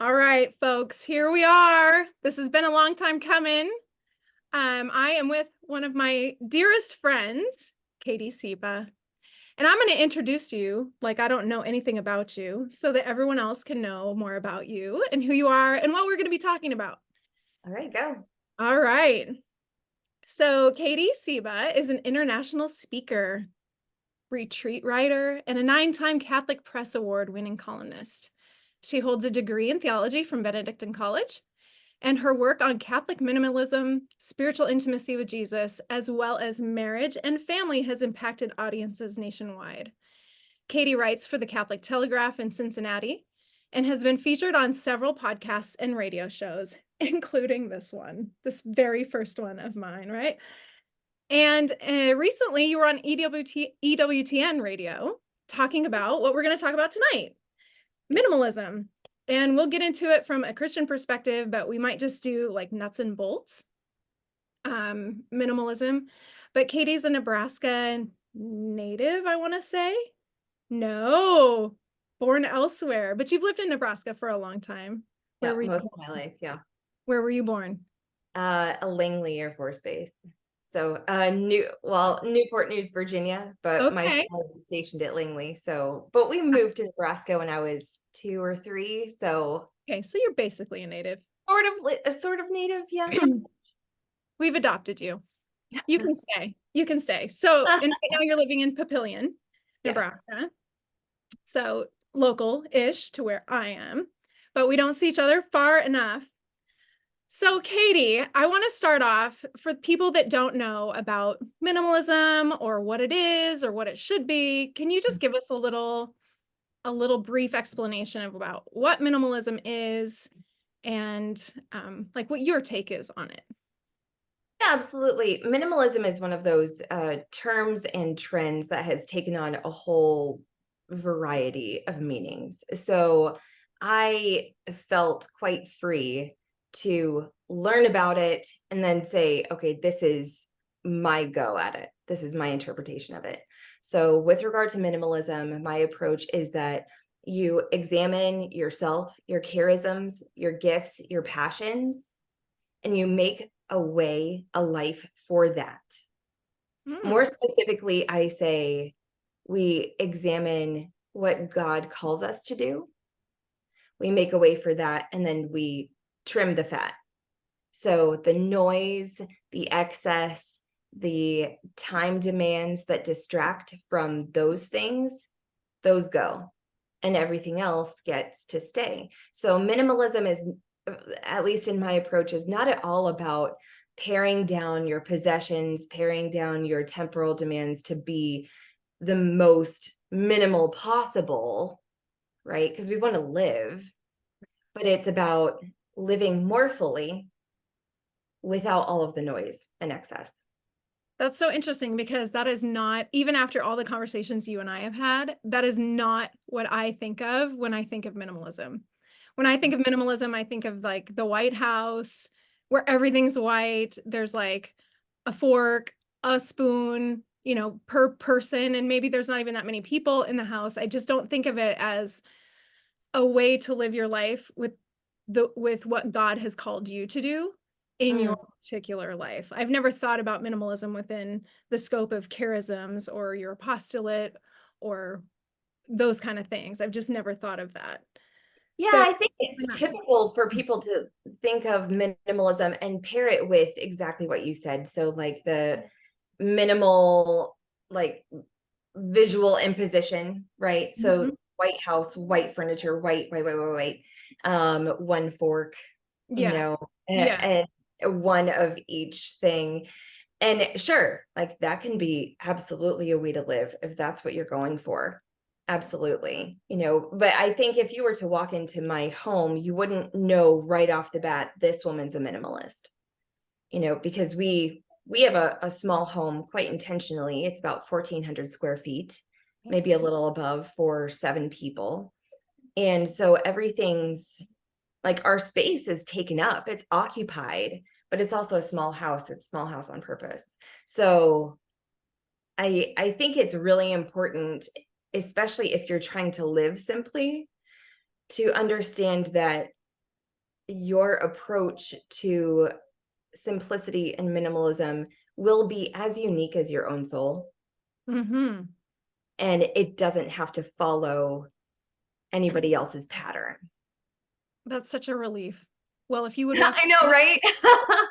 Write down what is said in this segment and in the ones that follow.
All right, folks, here we are. This has been a long time coming. Um, I am with one of my dearest friends, Katie Sciba. And I'm going to introduce you like I don't know anything about you so that everyone else can know more about you and who you are and what we're going to be talking about. All right, go. All right. So, Katie Sciba is an international speaker, retreat writer, and a nine time Catholic Press Award winning columnist. She holds a degree in theology from Benedictine College, and her work on Catholic minimalism, spiritual intimacy with Jesus, as well as marriage and family has impacted audiences nationwide. Katie writes for the Catholic Telegraph in Cincinnati and has been featured on several podcasts and radio shows, including this one, this very first one of mine, right? And uh, recently you were on EWT, EWTN radio talking about what we're going to talk about tonight minimalism. And we'll get into it from a Christian perspective, but we might just do like nuts and bolts um, minimalism. But Katie's a Nebraska native, I want to say. No, born elsewhere, but you've lived in Nebraska for a long time. Where yeah, were you most born? of my life, yeah. Where were you born? Uh, a Langley Air Force Base. So uh new well Newport News, Virginia, but okay. my was stationed at Langley. So but we moved to Nebraska when I was two or three. So okay, so you're basically a native. Sort of a sort of native, yeah. We've adopted you. You can stay. You can stay. So and right now you're living in Papillion, Nebraska. Yes. So local-ish to where I am, but we don't see each other far enough so, Katie, I want to start off for people that don't know about minimalism or what it is or what it should be. Can you just mm. give us a little a little brief explanation of about what minimalism is and um, like what your take is on it? Yeah, absolutely. Minimalism is one of those uh, terms and trends that has taken on a whole variety of meanings. So I felt quite free to learn about it and then say, okay, this is my go at it. This is my interpretation of it. So, with regard to minimalism, my approach is that you examine yourself, your charisms, your gifts, your passions, and you make a way, a life for that. Mm. More specifically, I say we examine what God calls us to do. We make a way for that, and then we trim the fat. So the noise, the excess, the time demands that distract from those things, those go. And everything else gets to stay. So minimalism is, at least in my approach, is not at all about paring down your possessions, paring down your temporal demands to be the most minimal possible, right? Because we want to live, but it's about living more fully without all of the noise and excess. That's so interesting because that is not, even after all the conversations you and I have had, that is not what I think of when I think of minimalism. When I think of minimalism, I think of like the White House where everything's white. There's like a fork, a spoon, you know, per person. And maybe there's not even that many people in the house. I just don't think of it as a way to live your life with the with what God has called you to do in mm. your particular life. I've never thought about minimalism within the scope of charisms or your apostolate or those kind of things. I've just never thought of that. Yeah, so, I think it's typical for people to think of minimalism and pair it with exactly what you said. So like the minimal like visual imposition, right? So mm-hmm. white house, white furniture, white, white, white, white, white um, one fork, yeah. you know, and, yeah. and one of each thing. And sure, like that can be absolutely a way to live if that's what you're going for. Absolutely. You know, but I think if you were to walk into my home, you wouldn't know right off the bat this woman's a minimalist. You know, because we we have a, a small home quite intentionally. It's about 1400 square feet, maybe a little above for seven people and so everything's like our space is taken up it's occupied but it's also a small house it's small house on purpose. So i i think it's really important especially if you're trying to live simply to understand that your approach to simplicity and minimalism will be as unique as your own soul. Hmm and it doesn't have to follow anybody else's pattern. That's such a relief. Well, if you would walk I know, right?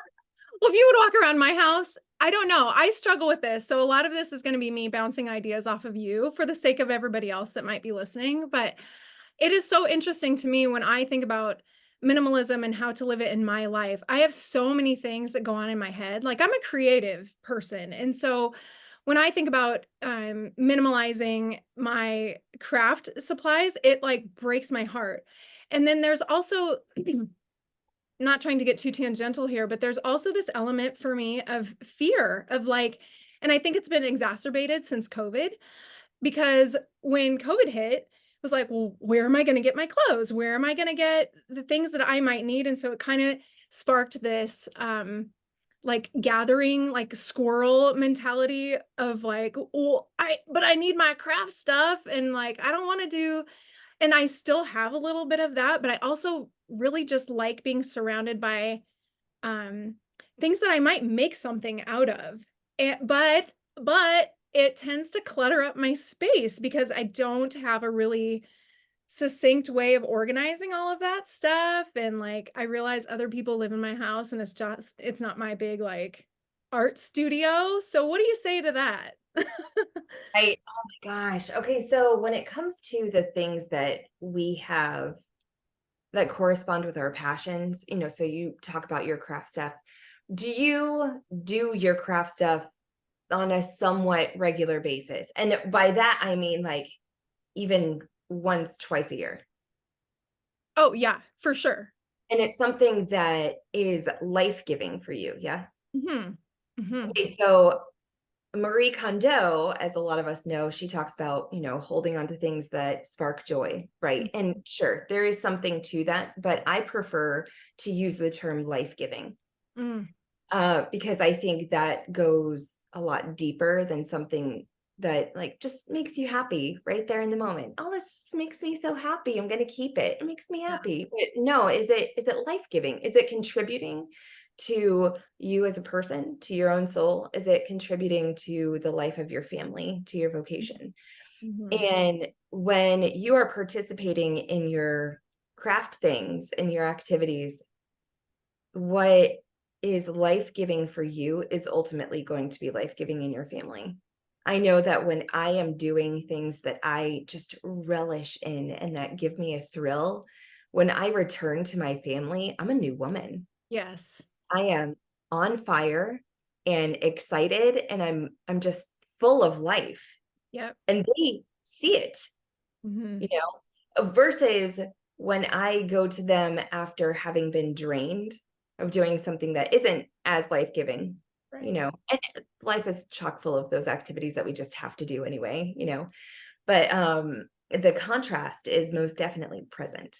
Well, if you would walk around my house, I don't know. I struggle with this. So a lot of this is going to be me bouncing ideas off of you for the sake of everybody else that might be listening. But it is so interesting to me when I think about minimalism and how to live it in my life. I have so many things that go on in my head. Like I'm a creative person. And so when I think about um, minimalizing my craft supplies, it like breaks my heart. And then there's also not trying to get too tangential here, but there's also this element for me of fear of like, and I think it's been exacerbated since COVID because when COVID hit, it was like, well, where am I going to get my clothes? Where am I going to get the things that I might need? And so it kind of sparked this um like gathering like squirrel mentality of like, well, I but I need my craft stuff and like I don't want to do and I still have a little bit of that, but I also really just like being surrounded by um things that I might make something out of. And, but but it tends to clutter up my space because I don't have a really succinct way of organizing all of that stuff and like I realize other people live in my house and it's just it's not my big like art studio. So what do you say to that? Right. Oh my gosh. Okay, so when it comes to the things that we have that correspond with our passions, you know, so you talk about your craft stuff. Do you do your craft stuff on a somewhat regular basis? And by that I mean like even once, twice a year. oh yeah, for sure. And it's something that is life-giving for you, yes? Mhm. Mhm. Okay, so Marie Kondo, as a lot of us know, she talks about, you know, holding on to things that spark joy, right? Mm, And sure, there is something to that, but I prefer to use the term life-giving mm, uh, because I think that goes a lot deeper than something that like just makes you happy right there in the moment. Oh, this just makes me so happy. I'm gonna keep it. It makes me happy. But no, is it is it life-giving? Is it contributing to you as a person, to your own soul? Is it contributing to the life of your family, to your vocation? Mhm. And when you are participating in your craft things and your activities, what is life-giving for you is ultimately going to be life-giving in your family. I know that when I am doing things that I just relish in and that give me a thrill, when I return to my family, I'm a new woman. Yes. I am on fire and excited and I'm I'm just full of life Yep. and they see it, Mhm. you know, versus when I go to them after having been drained of doing something that isn't as life-giving, you know, and uh, life is chock full of those activities that we just have to do anyway, you know, but um the contrast is most definitely present.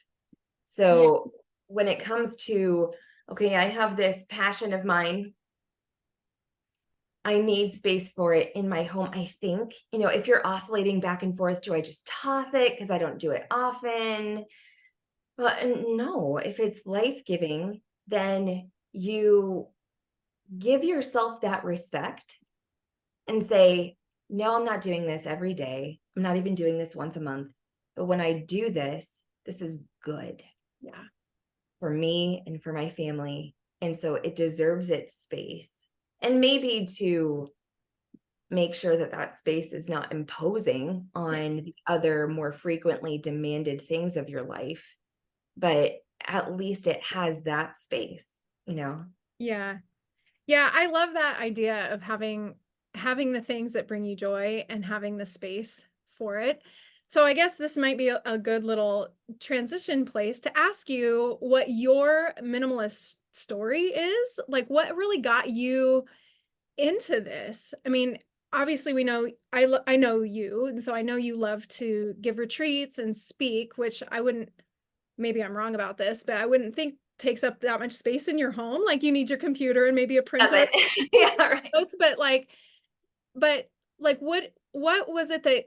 Yeah. So when it comes to, okay, I have this passion of mine, I need space for it in my home. I think, you know, if you're oscillating back and forth, do I just toss it because I don't do it often? But no, if it's life-giving, then you give yourself that respect and say, no, I'm not doing this every day. I'm not even doing this once a month. But when I do this, this is good Yeah. for me and for my family. And so it deserves its space. And maybe to make sure that that space is not imposing on the other more frequently demanded things of your life, but at least it has that space, you know? Yeah. Yeah, I love that idea of having having the things that bring you joy and having the space for it. So I guess this might be a, good little transition place to ask you what your minimalist story is. Like what really got you into this? I mean, obviously we know I I know you, and so I know you love to give retreats and speak, which I wouldn't maybe I'm wrong about this, but I wouldn't think takes up that much space in your home. Like you need your computer and maybe a printer. Yeah, right. notes, but like, but like, what what was it that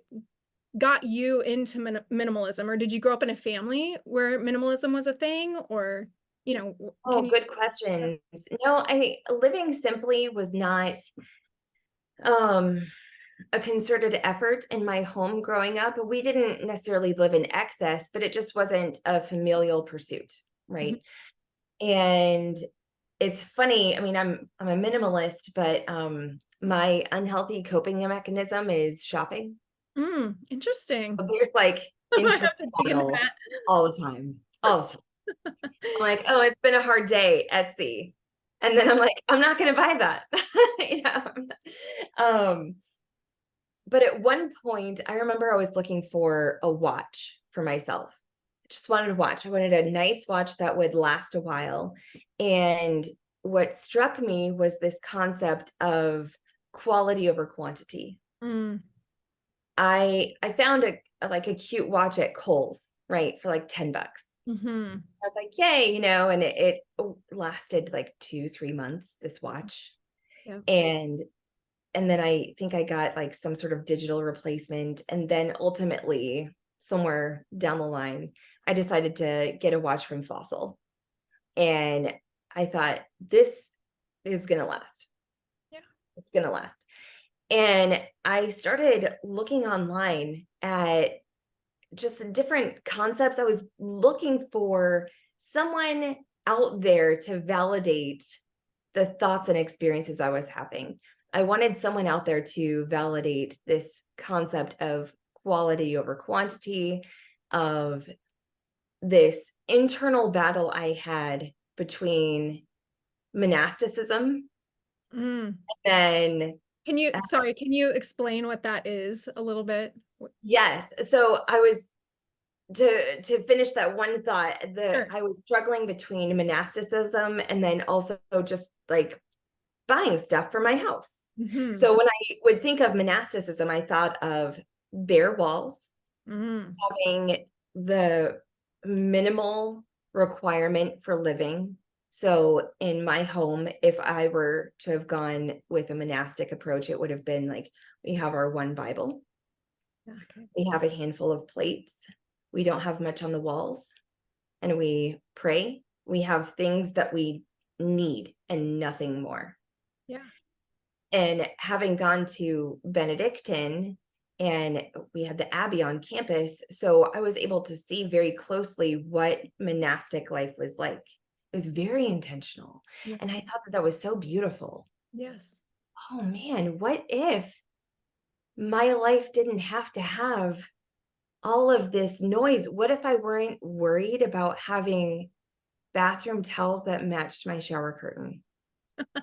got you into min- minimalism, or did you grow up in a family where minimalism was a thing, or you know, Oh, you- good questions. No, I living simply was not um a concerted effort in my home growing up. We didn't necessarily live in excess, but it just wasn't a familial pursuit, right? And it's funny, I mean, I'm I'm a minimalist, but um my unhealthy coping mechanism is shopping. Mm, interesting. There's like I internal have to dig into battle that. all the time. All the time. I'm like, oh, it's been a hard day, Etsy. And then I'm like, I'm not gonna buy that. you know. Um, but at one point, I remember I was looking for a watch for myself. Just wanted a watch. I wanted a nice watch that would last a while. And what struck me was this concept of quality over quantity. Mm, I I found a a- like a cute watch at Kohl's, right, for like 10 bucks. mhm. I was like, yay, you know, and it, it lasted like two, three months, this watch. Yeah. And and then I think I got like some sort of digital replacement. And then ultimately, somewhere down the line, I decided to get a watch from Fossil. And I thought, this is gonna last. Yeah. It's gonna last. And I started looking online at just different concepts. I was looking for someone out there to validate the thoughts and experiences I was having. I wanted someone out there to validate this concept of quality over quantity, of this internal battle I had between monasticism Mm. and Can you, Uh, sorry, can you explain what that is a little bit? Yes. So I was to to finish that one thought, the Sure. I was struggling between monasticism and then also just like buying stuff for my house. Mhm, So when I would think of monasticism, I thought of bare walls, mhm, having the minimal requirement for living. So in my home, if I were to have gone with a monastic approach, it would have been like we have our one Bible. okay. we have a handful of plates. We don't have much on the walls. And we pray. We have things that we need and nothing more. Yeah. And having gone to Benedictine and we had the Abbey on campus, so I was able to see very closely what monastic life was like. It was very intentional. Yeah. And I thought that that was so beautiful Yes. oh man, what if my life didn't have to have all of this noise? What if I weren't worried about having bathroom towels that matched my shower curtain?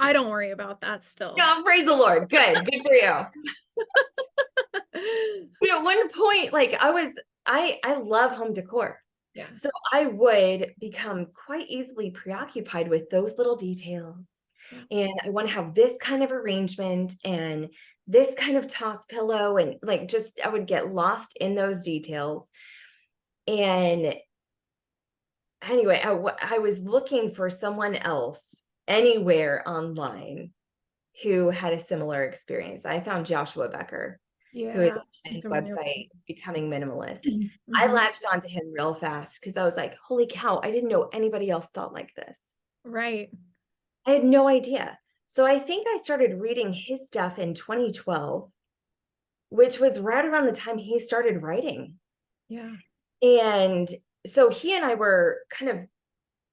I don't worry about that still. Yeah, praise the Lord. Good, good for you. But at one point, like I was, I I love home decor. Yeah. So I would become quite easily preoccupied with those little details. Yeah. And I want to have this kind of arrangement and this kind of toss pillow. And like just, I would get lost in those details. And anyway, I, I was looking for someone else anywhere online who had a similar experience. I found Joshua Becker, who is Yeah. on his website, Becoming Minimalist. I Mhm. latched onto him real fast because I was like, holy cow, I didn't know anybody else thought like this. Right. I had no idea. So I think I started reading his stuff in 2012, which was right around the time he started writing. Yeah. And so he and I were kind of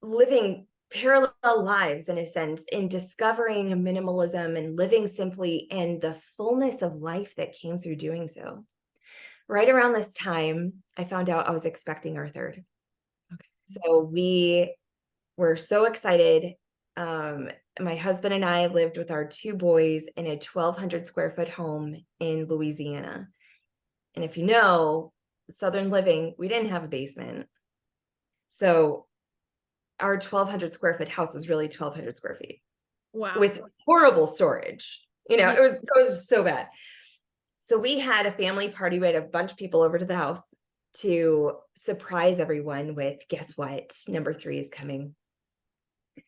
living parallel lives in a sense in discovering minimalism and living simply and the fullness of life that came through doing so. Right around this time, I found out I was expecting our third. Okay. So we were so excited. Um, my husband and I lived with our two boys in a 1200 square foot home in Louisiana. And if you know, Southern Living, we didn't have a basement. So our 1200 square foot house was really 1200 square feet Wow. with horrible storage. You know, it was it was so bad. So we had a family party. We had a bunch of people over to the house to surprise everyone with guess what? Number three is coming.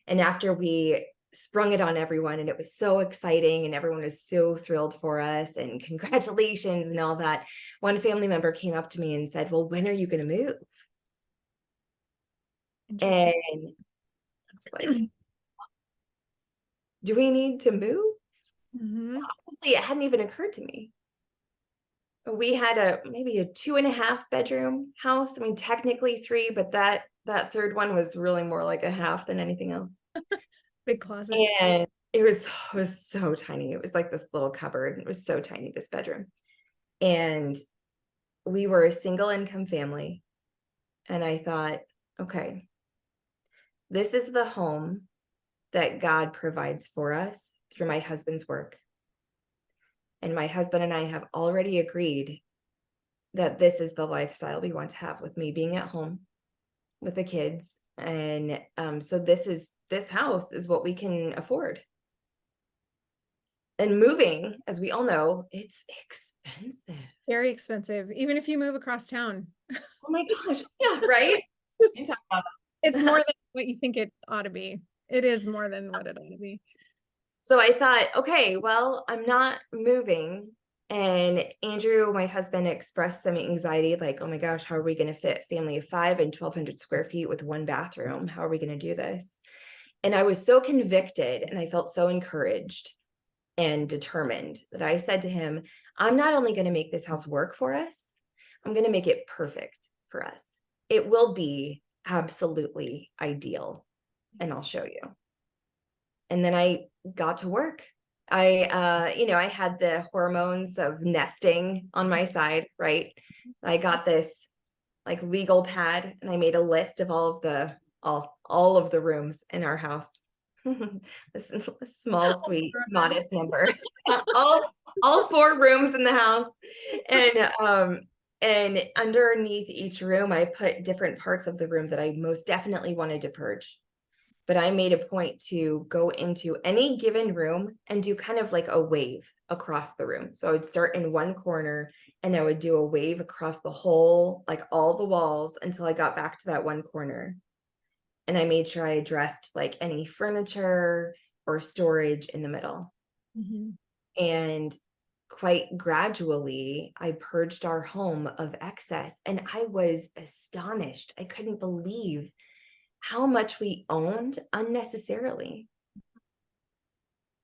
And after we sprung it on everyone, and it was so exciting, and everyone was so thrilled for us, and congratulations and all that. One family member came up to me and said, Well, when are you going to move? Interesting. And I like, do we need to move? Mhm. Honestly, it hadn't even occurred to me. We had a maybe a two and a half bedroom house. I mean, technically three, but that that third one was really more like a half than anything else. Big closet. And it was it was so tiny. It was like this little cupboard. It was so tiny, this bedroom. And we were a single income family. And I thought, okay, this is the home that God provides for us through my husband's work. And my husband and I have already agreed that this is the lifestyle we want to have with me being at home with the kids. And um, so this is this house is what we can afford. And moving, as we all know, it's expensive. Very expensive, even if you move across town. Oh my gosh. Yeah, right? Just- It's more than what you think it ought to be. It is more than what it ought to be. So I thought, okay, well, I'm not moving. And Andrew, my husband, expressed some anxiety like, oh my gosh, how are we going to fit family of five and 1,200 square feet with one bathroom? How are we going to do this? And I was so convicted and I felt so encouraged and determined that I said to him, I'm not only going to make this house work for us, I'm going to make it perfect for us. It will be absolutely ideal. And I'll show you. And then I got to work. I uh you know, I had the hormones of nesting on my side, right? I got this like legal pad and I made a list of all of the all all of the rooms in our house. this is a small sweet modest number. all all four rooms in the house. And um and underneath each room I put different parts of the room that I most definitely wanted to purge but I made a point to go into any given room and do kind of like a wave across the room. So I would start in one corner and I would do a wave across the whole, like all the walls until I got back to that one corner. And I made sure I addressed like any furniture or storage in the middle. Mhm. And quite gradually, I purged our home of excess. And I was astonished. I couldn't believe how much we owned unnecessarily.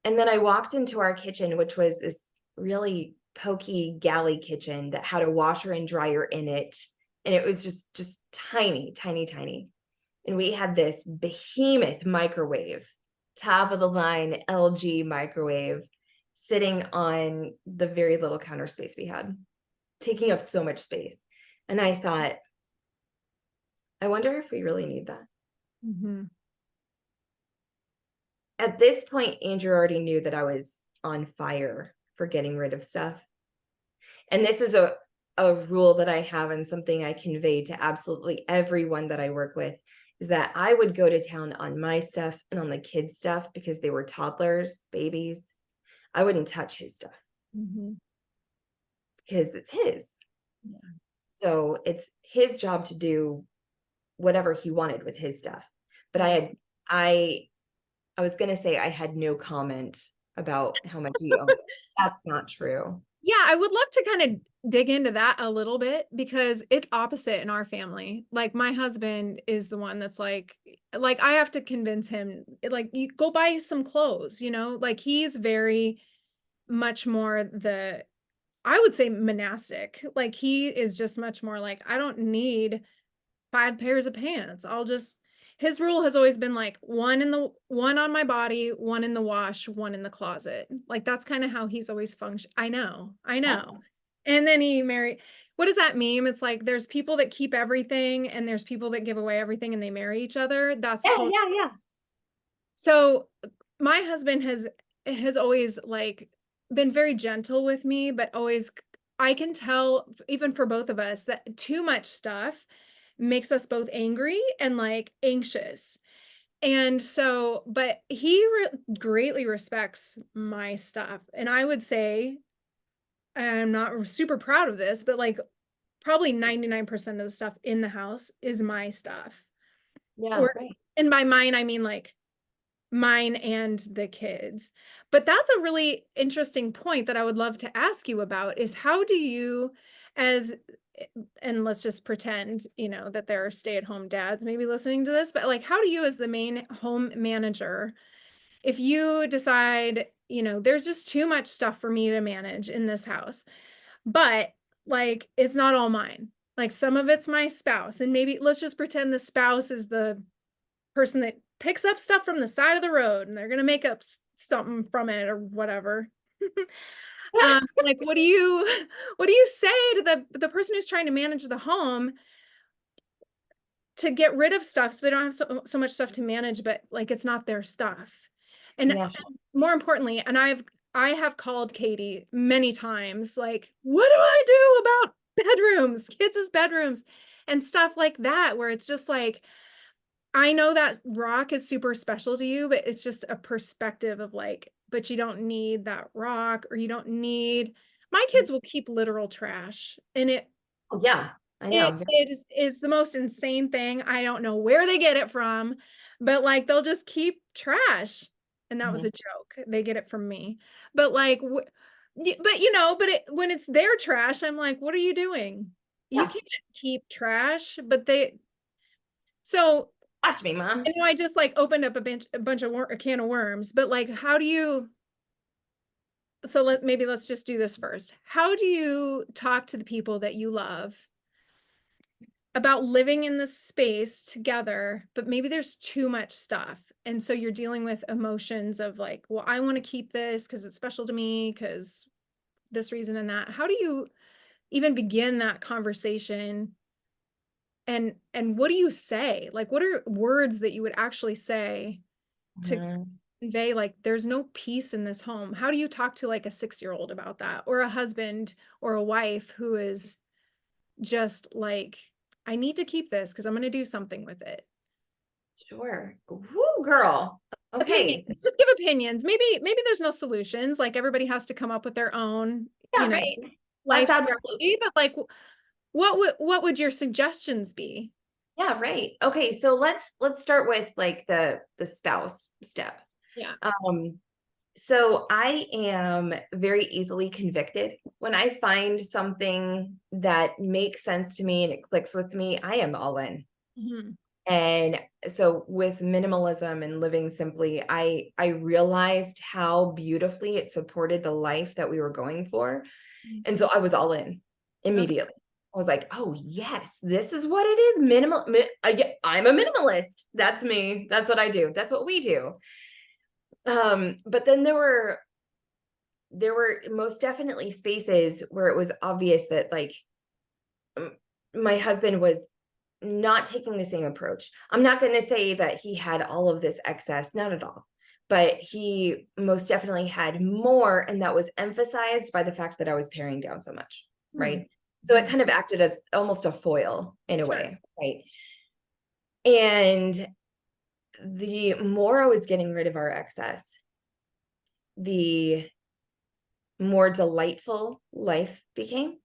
And then I walked into our kitchen, which was this really pokey galley kitchen that had a washer and dryer in it. And it was just just tiny, tiny, tiny. And we had this behemoth microwave, top of the line LG microwave sitting on the very little counter space we had, taking up so much space. And I thought, I wonder if we really need that. Mhm. At this point, Andrew already knew that I was on fire for getting rid of stuff. And this is a, a rule that I have and something I convey to absolutely everyone that I work with is that I would go to town on my stuff and on the kids' stuff because they were toddlers, babies. I wouldn't touch his stuff Mhm. because it's his. Yeah. So it's his job to do whatever he wanted with his stuff. But I had I I was gonna say I had no comment about how much he owned. That's not true. Yeah, I would love to kind of dig into that a little bit because it's opposite in our family. Like my husband is the one that's like like I have to convince him like you go buy some clothes, you know? Like he's very much more the I would say monastic. Like he is just much more like I don't need five pairs of pants. I'll just his rule has always been like one in the one on my body, one in the wash, one in the closet. Like that's kind of how he's always function. I know. I oh. know. And then he married what does that mean? It's like there's people that keep everything and there's people that give away everything and they marry each other. That's Yeah, totally yeah, yeah. so my husband has has always like been very gentle with me, but always I can tell even for both of us that too much stuff makes us both angry and like anxious. And so, but he re- greatly respects my stuff. And I would say, I'm not super proud of this, but like probably 99% of the stuff in the house is my stuff. Yeah, Or- right. And by mine, I mean like mine and the kids. But that's a really interesting point that I would love to ask you about is how do you as Eh, and let's just pretend, you know, that there are stay-at-home dads maybe listening to this, but like, how do you as the main home manager, if you decide, you know, there's just too much stuff for me to manage in this house, but like, it's not all mine. Like some of it's my spouse, and maybe let's just pretend the spouse is the person that picks up stuff from the side of the road and they're gonna make up something from it or whatever. um, like what do you what do you say to the the person who's trying to manage the home to get rid of stuff so they don't have so, so much stuff to manage but like it's not their stuff and sure. more importantly and i've i have called katie many times like what do i do about bedrooms kids' bedrooms and stuff like that where it's just like i know that rock is super special to you but it's just a perspective of like but you don't need that rock or you don't need my kids will keep literal trash and it Oh, yeah, I know. it, it is, is the most insane thing. I don't know where they get it from, but like they'll just keep trash. And that was Mhm. a joke. They get it from me. But like, wh- but you know, but it, when it's their trash, I'm like, what are you doing? You can't keep trash, but they, so Watch me, mom. I know I just like opened up a bunch, a bunch of wor- a can of worms, but like, how do you? So let maybe let's just do this first. How do you talk to the people that you love about living in this space together, but maybe there's too much stuff. And so you're dealing with emotions of like, well, I want to keep this because it's special to me, because this reason and that. How do you even begin that conversation? And and what do you say? Like what are words that you would actually say to Mhm. convey like there's no peace in this home? How do you talk to like a 6-year-old about that or a husband or a wife who is just like I need to keep this because I'm going to do something with it. Sure. Woo, girl. Okay. Opinions, just give opinions. Maybe maybe there's no solutions. Like everybody has to come up with their own, Yeah, you know, right. life strategy. But like, what would what would your suggestions be? Yeah, right. Okay, so let's let's start with like the the spouse step. Yeah. Um so I am very easily convicted. When I find something that makes sense to me and it clicks with me, I am all in. Mhm. And so with minimalism and living simply, I I realized how beautifully it supported the life that we were going for. Mm. And so I was all in immediately. I was like, "Oh, yes, this is what it is. Minimal mi- I, I'm a minimalist. That's me. That's what I do. That's what we do." Um, but then there were there were most definitely spaces where it was obvious that like my husband was not taking the same approach. I'm not going to say that he had all of this excess, not at all. But he most definitely had more, and that was emphasized by the fact that I was paring down so much, right? So it kind of acted as almost a foil in a way, right? And the more I was getting rid of our excess, the more delightful life became.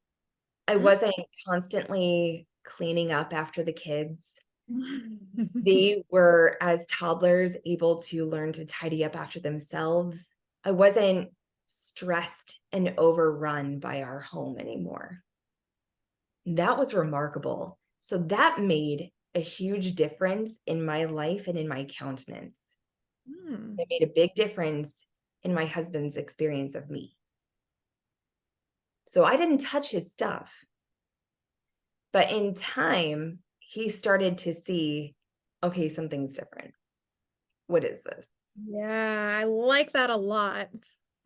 I Mhm. wasn't constantly cleaning up after the kids. They were, as toddlers, able to learn to tidy up after themselves. I wasn't stressed and overrun by our home anymore. That was remarkable. So that made a huge difference in my life and in my countenance. Mm. It made a big difference in my husband's experience of me. So I didn't touch his stuff. But in time, he started to see, okay, something's different. What is this? Yeah, I like that a lot.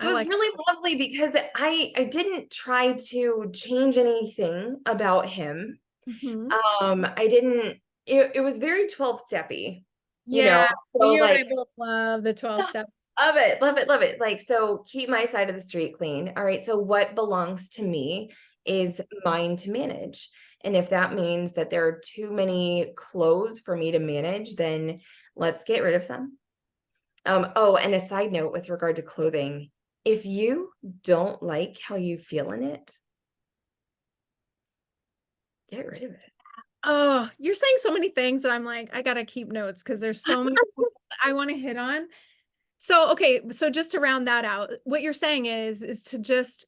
It was like really lovely because I I didn't try to change anything about him. Mhm. Um, I didn't it, it was very 12 steppy, you know. Yeah, So I like both love the 12 step. Love it, love it, love it. Like, so keep my side of the street clean. All right. So, what belongs to me is mine to manage. And if that means that there are too many clothes for me to manage, then let's get rid of some. Um, oh, and a side note with regard to clothing if you don't like how you feel in it, get rid of it. Oh, you're saying so many things that I'm like, I gotta keep notes because there's so many I want to hit on. So, okay, so just to round that out, what you're saying is, is to just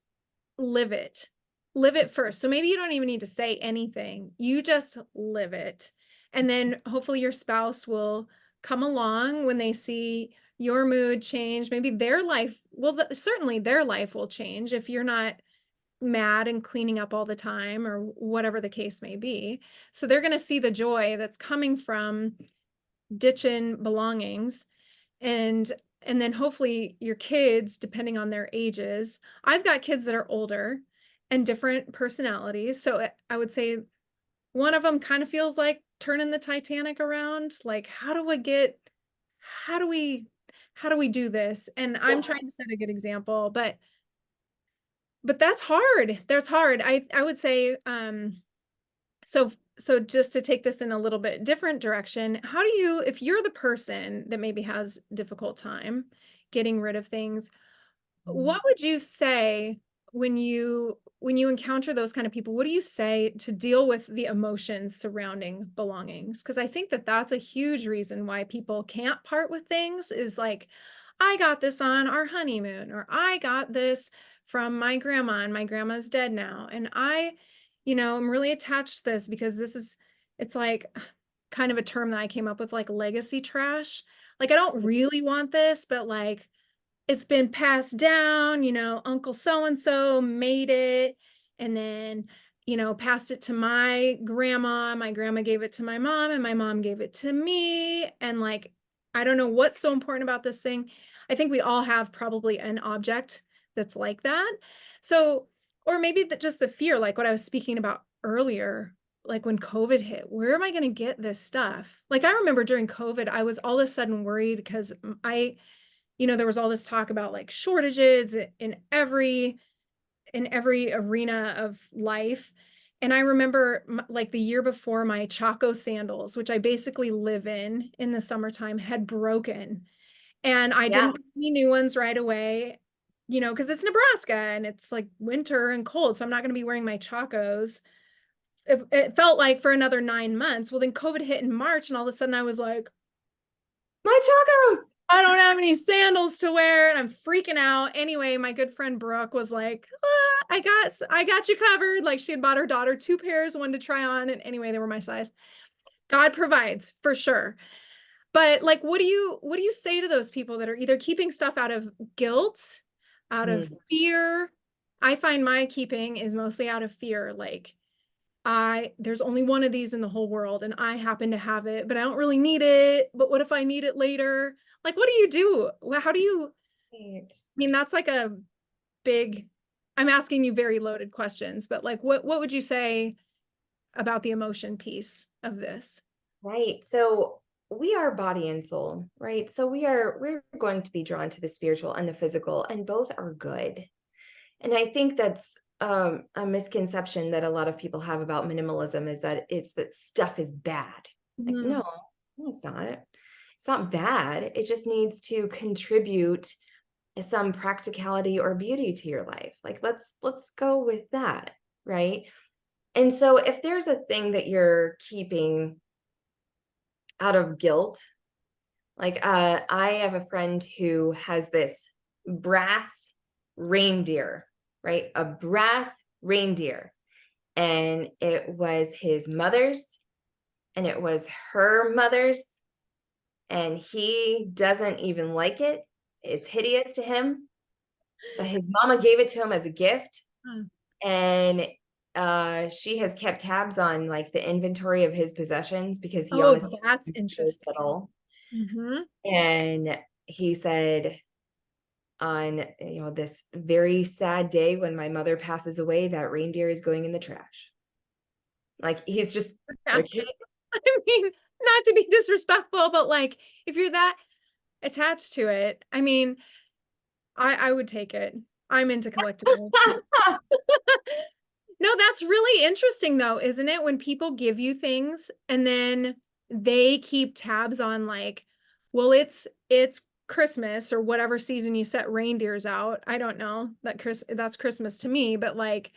live it. live it first. So maybe you don't even need to say anything. You just live it. And then hopefully your spouse will come along when they see your mood change. Maybe their life, well, certainly their life will change if you're not mad and cleaning up all the time or whatever the case may be. So they're going to see the joy that's coming from ditching belongings and and then hopefully your kids depending on their ages. I've got kids that are older and different personalities. So I would say one of them kind of feels like turning the Titanic around. Like, how do I get, how do we, how do we do this? And I'm trying to set a good example, but but that's hard. That's hard. I I would say um so so just to take this in a little bit different direction, how do you if you're the person that maybe has difficult time getting rid of things, what would you say when you when you encounter those kind of people what do you say to deal with the emotions surrounding belongings? Because i think that that's a huge reason why people can't part with things is like i got this on our honeymoon or i got this from my grandma and my grandma's dead now and i you know i'm really attached to this because this is it's like kind of a term that i came up with like legacy trash. Like i don't mm-hmm. really want this but like it's been passed down, you know, Uncle so and so made it and then, you know, passed it to my grandma. My grandma gave it to my mom and my mom gave it to me. And like, I don't know what's so important about this thing. I think we all have probably an object that's like that. So, or maybe that just the fear, like what I was speaking about earlier, like when COVID hit, where am I going to get this stuff? Like I remember during COVID, I was all of a sudden worried because I, you know, there was all this talk about like shortages in every in every arena of life. And I remember like the year before my Chaco sandals, which I basically live in in the summertime, had broken. And I Yeah. didn't buy any new ones right away, you know, because it's Nebraska and it's like winter and cold. So I'm not going to be wearing my Chacos. It, it felt like for another nine months. Well, then COVID hit in March, and all of a sudden I was like, My chacos. I don't have any sandals to wear and I'm freaking out. Anyway, my good friend Brooke was like, "Ah, I got I got you covered. Like she had bought her daughter two pairs, one to try on. And anyway, they were my size. God provides for sure. But like what do you what do you say to those people that are either keeping stuff out of guilt, out of fear? I find my keeping is mostly out of fear. Like I there's only one of these in the whole world and I happen to have it, but I don't really need it. But what if I need it later? Like what do you do? How do you I mean that's like a big I'm asking you very loaded questions, but like what what would you say about the emotion piece of this? Right. So we are body and soul, right? So we are we're going to be drawn to the spiritual and the physical, and both are good. And I think that's um, a misconception that a lot of people have about minimalism is that it's that stuff is bad. Like, Mhm. no, no, it's not. It's not bad. It just needs to contribute some practicality or beauty to your life. Like let's let's go with that, right? And so if there's a thing that you're keeping out of guilt, like uh I have a friend who has this brass reindeer, right? A brass reindeer. And it was his mother's and it was her mother's and he doesn't even like it. It's hideous to him. But his mama gave it to him as a gift. Hmm. And uh she has kept tabs on like the inventory of his possessions because he Oh, that's interesting. Mhm. And he said on you know this very sad day when my mother passes away, that reindeer is going in the trash. Like he's just That's like, it. I mean, not to be disrespectful, but like if you're that attached to it, I mean, I I would take it. I'm into collectibles. No, that's really interesting though, isn't it? When people give you things and then they keep tabs on like, well, it's it's Christmas or whatever season you set reindeers out. I don't know. That Chris that's Christmas to me, but like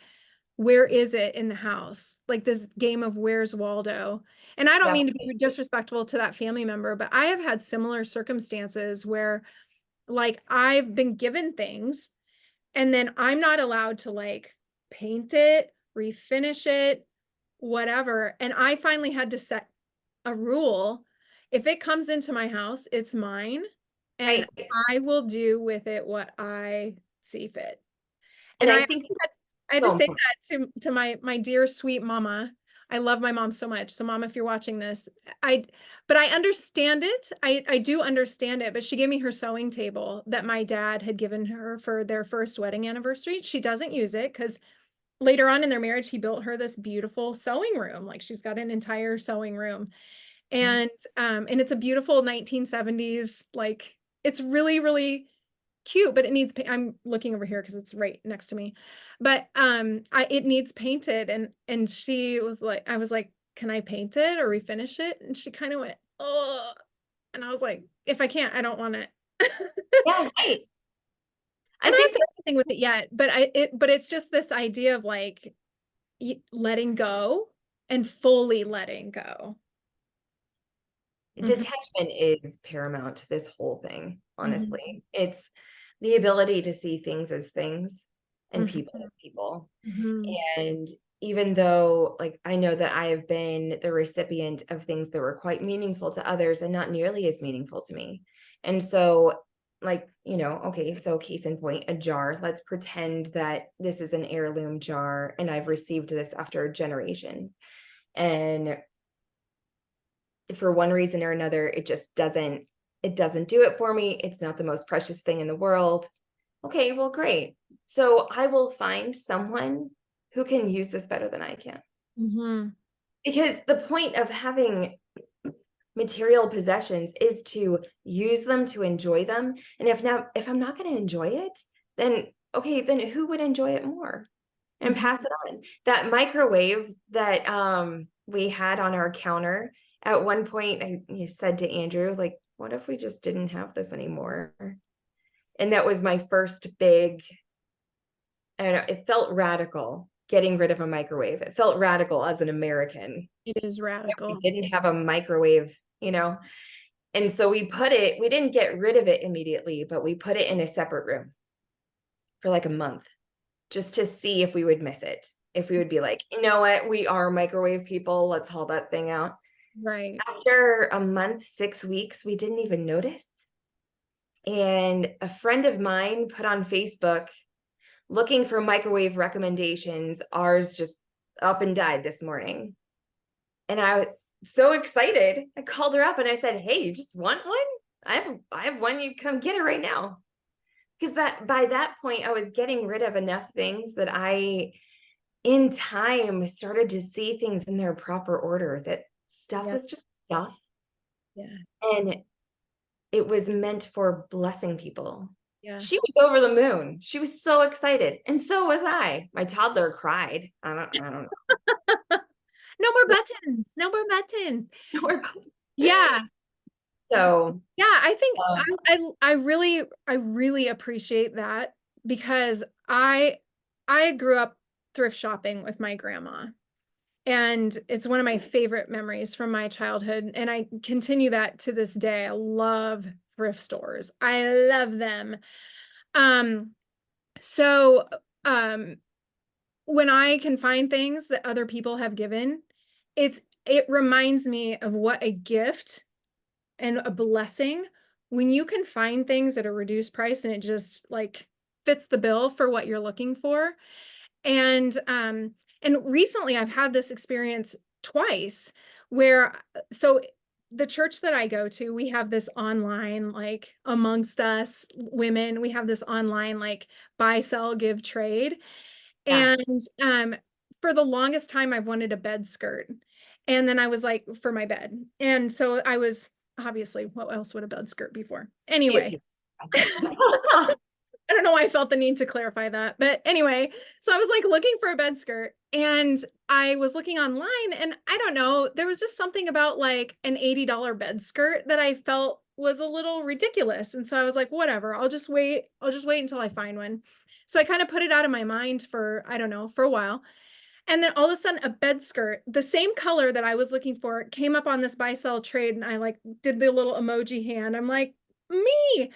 where is it in the house? Like this game of where's Waldo? And I don't Yeah. mean to be disrespectful to that family member, but I have had similar circumstances where like I've been given things and then I'm not allowed to like paint it, refinish it, whatever. And I finally had to set a rule. If it comes into my house, it's mine. And Right. I will do with it what I see fit. And And I I think had I had to say that to to my my dear sweet mama. I love my mom so much. So mom, if you're watching this, I but I understand it. I I do understand it, but she gave me her sewing table that my dad had given her for their first wedding anniversary. She doesn't use it cuz later on in their marriage he built her this beautiful sewing room. Like she's got an entire sewing room. And um and it's a beautiful 1970s like it's really really cute, but it needs pa- I'm looking over here because it's right next to me. But um I it needs painted and and she was like I was like, "Can I paint it or refinish it?" And she kind of went, "Oh." And I was like, "If I can't, I don't want it." Yeah, right. I And I think anything with it yet, but I it but it's just this idea of like letting go and fully letting go. Mhm. detachment is paramount to this whole thing, Mhm. honestly. It's the ability to see things as things and people Mhm. as people. Mhm. And even though, like, I know that I have been the recipient of things that were quite meaningful to others and not nearly as meaningful to me. And so, like, you know, okay, so case in point, a jar. Let's pretend that this is an heirloom jar and I've received this after generations. And for one reason or another, it just doesn't it doesn't do it for me. It's not the most precious thing in the world. Okay, well, great. So I will find someone who can use this better than I can. Mhm. Because the point of having material possessions is to use them to enjoy them. And if now if I'm not going to enjoy it, then okay, then who would enjoy it more? And Mhm. pass it on. That microwave that um we had on our counter at one point I you said to Andrew like what if we just didn't have this anymore? And that was my first big I don't know, it felt radical getting rid of a microwave. It felt radical as an American It is we radical. didn't have a microwave, you know? And so we put it, we didn't get rid of it immediately, but we put it in a separate room for like a month just to see if we would miss it. If we would be like, you know what, we are microwave people, let's haul that thing out. Right. After a month, six weeks, we didn't even notice. And a friend of mine put on Facebook looking for microwave recommendations. Ours just up and died this morning. And I was so excited. I called her up and I said, Hey, you just want one? I have I have one, you come get it right now. Because that by that point I was getting rid of enough things that I in time started to see things in their proper order that stuff Yeah. was just stuff Yeah. and it was meant for blessing people. Yeah. She was over the moon. She was so excited, and so was I. My toddler cried. I don't I don't know. No more buttons. No more buttons. know where about Yeah. So, Yeah, I think Um, I, I I really I really appreciate that because I I grew up thrift shopping with my grandma. And it's one of my favorite memories from my childhood and I continue that to this day. I love thrift stores. I love them. Um so um when I can find things that other people have given, it's it reminds me of what a gift and a blessing when you can find things at a reduced price and it just like fits the bill for what you're looking for. And um and recently I've had this experience twice where uh, so the church that I go to, we have this online like amongst us women, we have this online like buy, sell, give, trade. Yeah. And um for the longest time I've wanted a bed skirt. And then I was like for my bed. And so I was obviously what else would a bed skirt be for? Anyway, I felt the need to clarify that. But anyway, so I was like looking for a bed skirt and I was looking online and I don't know, there was just something about like an $80 bed skirt that I felt was a little ridiculous. And so I was like, whatever, I'll just wait. I'll just wait until I find one. So I kind of put it out of my mind for, I don't know, for a while. And then all of a sudden a bed skirt, the same color that I was looking for came up on this buy sell trade and I like did the little emoji hand. I'm like, me.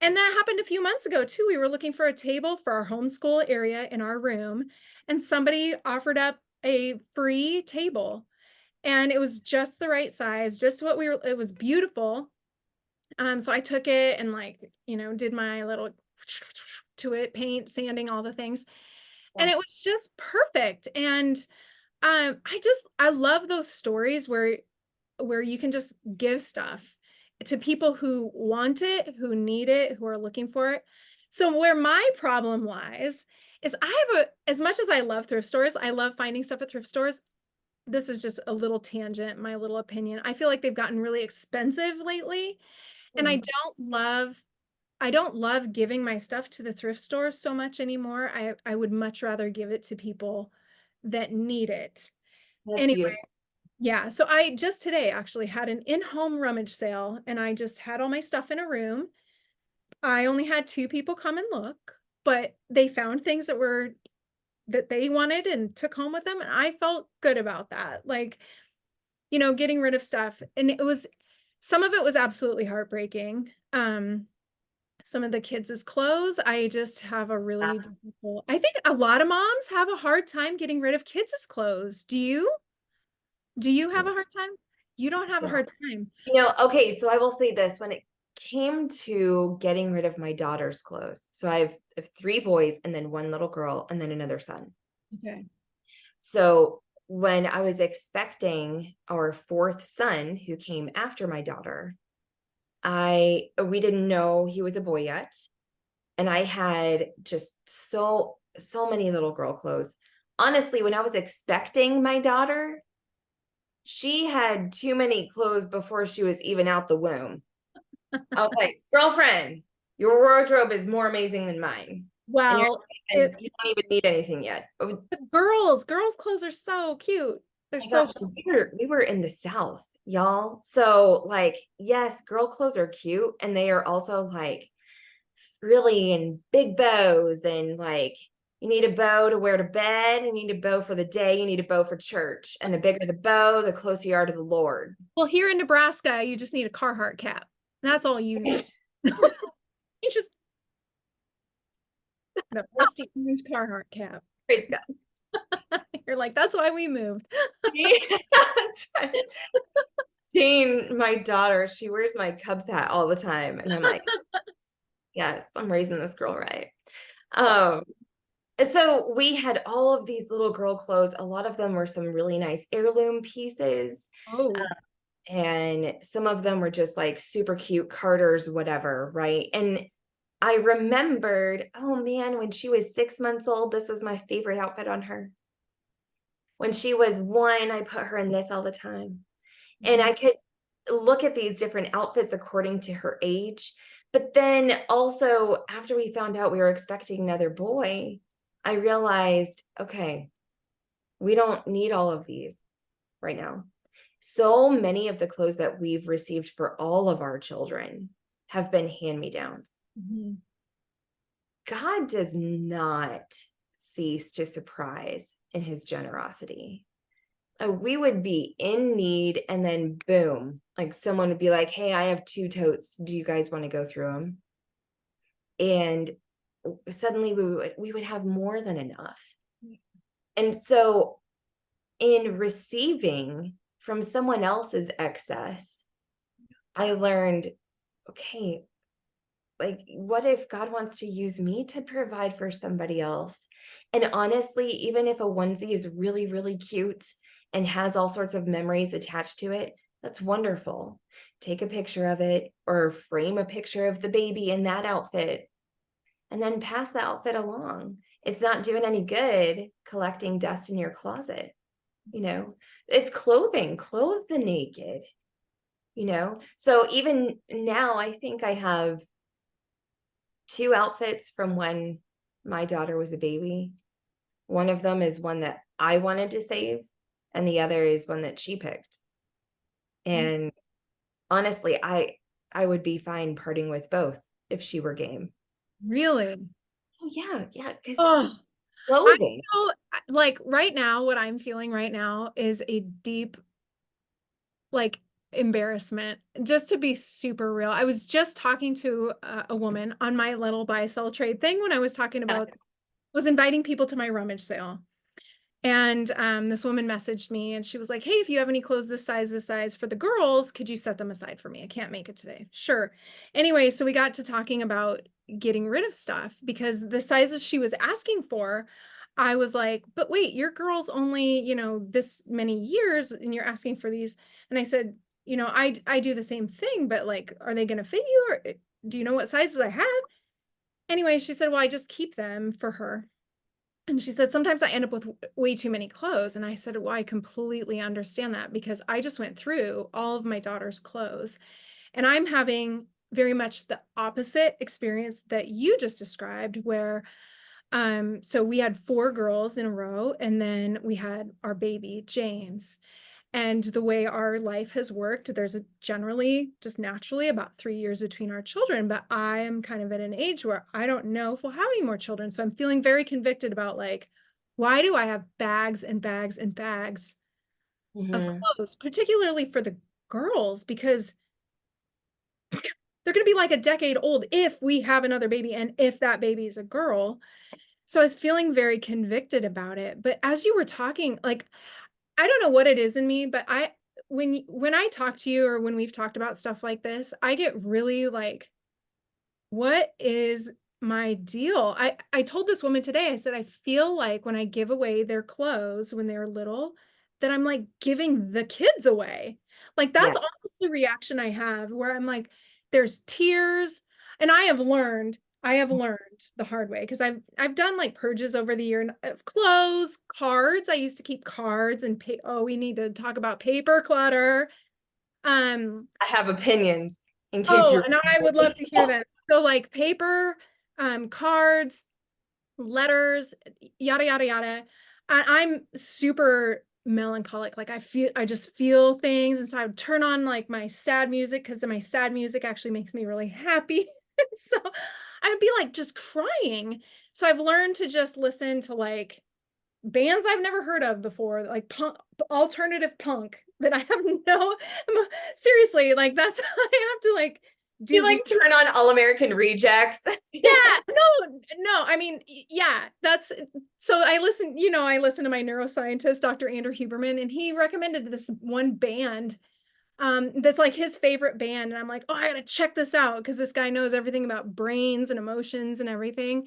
And that happened a few months ago too. We were looking for a table for our homeschool area in our room, and somebody offered up a free table. And it was just the right size, just what we were it was beautiful. Um, so I took it and like, you know, did my little to it, paint, sanding, all the things. And it was just perfect. And um, I just I love those stories where where you can just give stuff to people who want it, who need it, who are looking for it. So where my problem lies is I have a as much as I love thrift stores, I love finding stuff at thrift stores. This is just a little tangent, my little opinion. I feel like they've gotten really expensive lately, and I Mm, don't love I don't love giving my stuff to the thrift stores so much anymore. I I would much rather give it to people that need it. That's Anyway, beautiful. Yeah, so I just today actually had an in-home rummage sale and I just had all my stuff in a room. I only had two people come and look, but they found things that were that they wanted and took home with them and I felt good about that. Like, you know, getting rid of stuff and it was some of it was absolutely heartbreaking. Um some of the kids' clothes, I just have a Yeah. really difficult I think a lot of moms have a hard time getting rid of kids' clothes. Do you? Do you have a hard time? You don't have a hard time. You know, okay, so I will say this, when it came to getting rid of my daughter's clothes, so I have, I have three boys and then one little girl and then another son. Okay. So when I was expecting our fourth son, who came after my daughter, I we didn't know he was a boy yet. And I had just so so many little girl clothes. Honestly, when I was expecting my daughter, she had too many clothes before she was even out the womb. I was like, girlfriend, your wardrobe is more amazing than mine. Well, and it you don't even need anything yet. Oh the girls girls' clothes are so cute. They're oh so gosh, we were we were in the South, y'all. So like, yes, girl clothes are cute and they are also like frilly and big bows and like you need a bow to wear to bed, you need a bow for the day, you need a bow for church. And the bigger the bow, the closer you are to the Lord. well, here in Nebraska, you just need a Carhartt cap. That's all you need. You just the rusty orange Carhartt cap. Praise God. You're like, that's why we moved. That's right. Jane, my daughter, she wears my Cubs hat all the time. And I'm like, yes, I'm raising this girl right. Um, so we had all of these little girl clothes. A lot of them were some really nice heirloom pieces, Oh, um, and some of them were just like super cute Carter's, whatever, right? And I remembered, oh man, when she was six months old, this was my favorite outfit on her. When she was one, I put her in this all the time. And I mm-hmm. could look at these different outfits according to her age. But then also, after we found out we were expecting another boy, I realized, okay, we don't need all of these right now. So many of the clothes that we've received for all of our children have been hand me downs. Mhm. God does not cease to surprise in his generosity. Uh, we would be in need, and then boom, like someone would be like, Hey, I have two totes. Do you guys want to go through them? And suddenly we would, we would have more than enough. And so, in receiving from someone else's excess, I learned okay, like what if god wants to use me to provide for somebody else? And honestly even if a onesie is really really cute and has all sorts of memories attached to it that's wonderful. Take a picture of it or frame a picture of the baby in that outfit and then pass the outfit along it's not doing any good collecting dust in your closet you know it's clothing clothe the naked you know so even now i think i have two outfits from when my daughter was a baby. One of them is one that I wanted to save, and the other is one that she picked. Mm. And honestly, I I would be fine parting with both if she were game. Really? Oh yeah, yeah, because Oh, I'm clothing. so like right now, what I'm feeling right now is a deep, like embarrassment. Just to be super real, I was just talking to a, a woman on my little buy sell trade thing when I was talking about was inviting people to my rummage sale. And um, this woman messaged me and she was like, Hey, if you have any clothes this size, this size for the girls, could you set them aside for me? I can't make it today. Sure. Anyway, so we got to talking about getting rid of stuff because the sizes she was asking for, I was like, but wait, your girl's only, you know, this many years and you're asking for these. And I said, you know, I I do the same thing, but like, are they gonna fit you or eh, do you know what sizes I have? Anyway, she said, well, I just keep them for her. And she said, sometimes I end up with way too many clothes. And I said, well, I completely understand that because I just went through all of my daughter's clothes and I'm having very much the opposite experience that you just described, where um, so we had four girls in a row, and then we had our baby, James. And the way our life has worked, there's a generally just naturally about three years between our children. But I am kind of at an age where I don't know if we'll have any more children. So I'm feeling very convicted about like, why do I have bags and bags and bags of Mhm. clothes, particularly for the girls? Because they're going to be like a decade old if we have another baby and if that baby is a girl. So I was feeling very convicted about it. But as you were talking, like I don't know what it is in me, but I when when I talk to you or when we've talked about stuff like this, I get really like what is my deal? I I told this woman today, I said, I feel like when I give away their clothes when they're little, that I'm like giving the kids away. Like Yeah. that's almost the reaction I have where I'm like, there's tears. And I have learned, I have learned the hard way because I've I've done like purges over the year of clothes, cards. I used to keep cards and pay. Oh, we need to talk about paper clutter. Um, I have opinions in case Oh, and I would love to hear them. So like paper, um, cards, letters, yada yada yada. And I'm super melancholic. Like I feel I just feel things. And so I would turn on like my sad music because my sad music actually makes me really happy. so I'd be like just crying. So I've learned to just listen to like bands I've never heard of before, like punk alternative punk that I have no seriously, like that's I have to like do You like turn on All American Rejects. yeah no no i mean yeah that's so i listen you know i listen to my neuroscientist dr andrew huberman and he recommended this one band um that's like his favorite band and i'm like oh i gotta check this out because this guy knows everything about brains and emotions and everything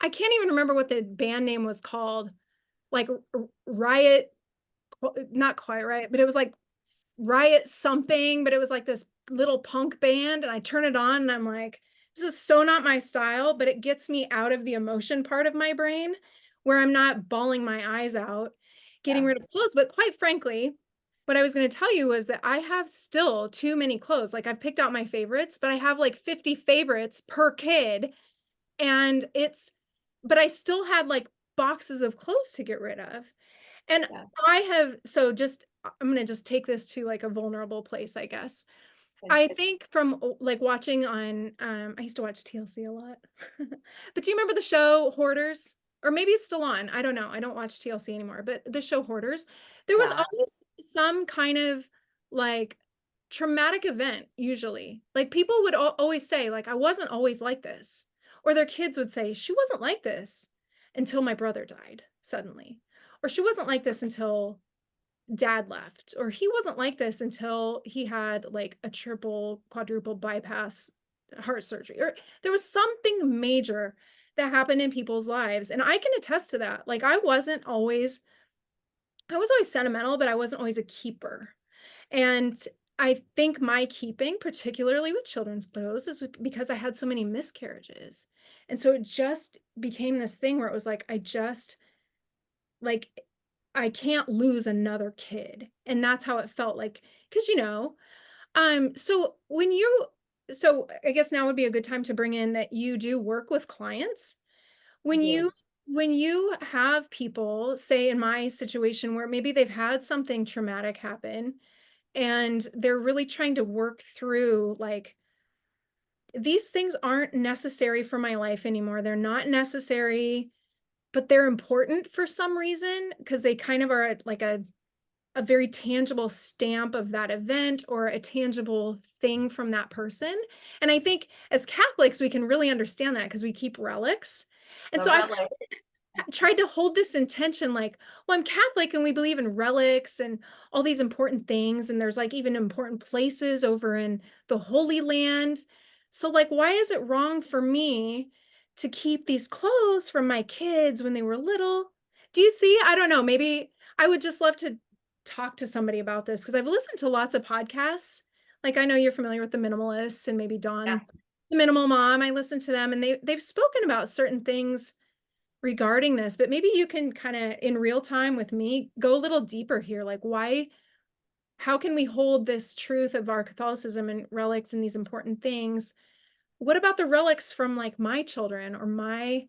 i can't even remember what the band name was called like riot not quite right but it was like riot something but it was like this little punk band and i turn it on and i'm like this is so not my style, but it gets me out of the emotion part of my brain where I'm not bawling my eyes out, getting Yeah. rid of clothes. But quite frankly, what I was going to tell you was that I have still too many clothes. Like I've picked out my favorites, but I have like 50 favorites per kid. And it's, but I still had like boxes of clothes to get rid of. And Yeah. I have, so just, I'm going to just take this to like a vulnerable place, I guess. I think from like watching on um I used to watch TLC a lot. but do you remember the show Hoarders? Or maybe it's still on. I don't know. I don't watch TLC anymore, but the show Hoarders, there was Yeah. always some kind of like traumatic event usually. Like people would al- always say like I wasn't always like this. Or their kids would say she wasn't like this until my brother died suddenly. Or she wasn't like this until dad left or he wasn't like this until he had like a triple quadruple bypass heart surgery or there was something major that happened in people's lives and i can attest to that like i wasn't always i was always sentimental but i wasn't always a keeper and i think my keeping particularly with children's clothes is because i had so many miscarriages and so it just became this thing where it was like i just like I can't lose another kid. And that's how it felt like cuz you know, um so when you so I guess now would be a good time to bring in that you do work with clients. When Yeah. you when you have people say in my situation where maybe they've had something traumatic happen and they're really trying to work through like these things aren't necessary for my life anymore. They're not necessary but they're important for some reason because they kind of are like a a very tangible stamp of that event or a tangible thing from that person. And I think as Catholics, we can really understand that because we keep relics. And The so I've tried to hold this intention like, well, I'm Catholic and we believe in relics and all these important things. And there's like even important places over in the Holy Land. So, like, why is it wrong for me to keep these clothes from my kids when they were little? Do you see? I don't know. Maybe I would just love to talk to somebody about this because I've listened to lots of podcasts. Like, I know you're familiar with the minimalists and maybe Yeah. Dawn, the minimal mom. I listen to them and they they've spoken about certain things regarding this, but maybe you can kind of in real time with me go a little deeper here. Like, why, how can we hold this truth of our Catholicism and relics and these important things? What about the relics from like my children or my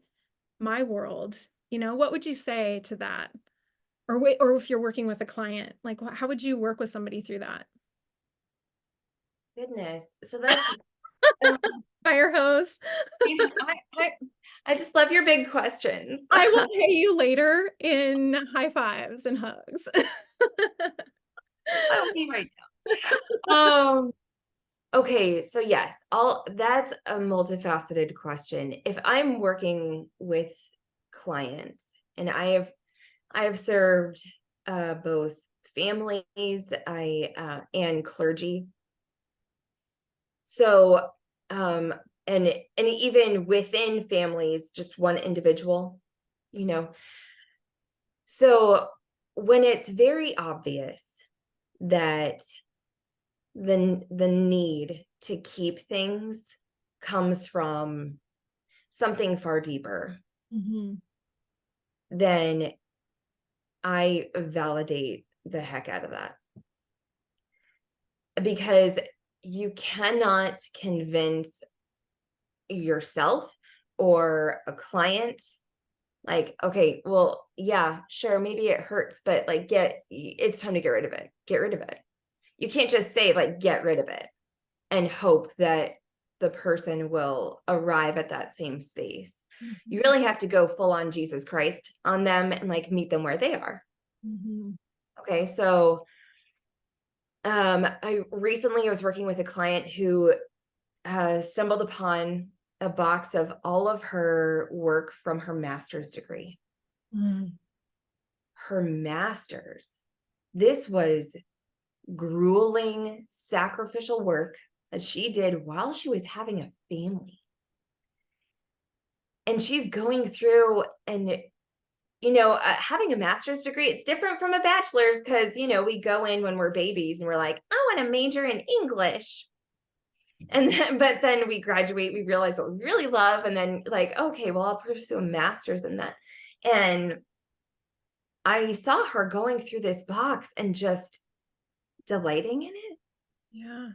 my world? You know, what would you say to that? Or wait, or if you're working with a client, like how would you work with somebody through that? Goodness. So that's um, Fire hose. yeah, I, I I just love your big questions. I will pay you later in high fives and hugs. I'll be right down. Um okay, so yes, all that's a multifaceted question. If I'm working with clients and I have I have served uh both families, I uh and clergy. So um and and even within families, just one individual, you know. So when it's very obvious that the the need to keep things comes from something far deeper, Mhm. then I validate the heck out of that. Because you cannot convince yourself or a client like okay well yeah sure maybe it hurts but like get it's time to get rid of it get rid of it you can't just say like get rid of it and hope that the person will arrive at that same space you really have to go full on jesus christ on them and like meet them where they are Mhm. okay so um i recently was working with a client who uh, stumbled upon a box of all of her work from her master's degree Mm. her master's. This was grueling, sacrificial work that she did while she was having a family. And she's going through and you know, uh, having a master's degree, it's different from a bachelor's because, you know, we go in when we're babies and we're like, I want to major in English. And then, but then we graduate, we realize what we really love. And then, like, okay, well, I'll pursue a master's in that. And I saw her going through this box and just delighting in it Yeah.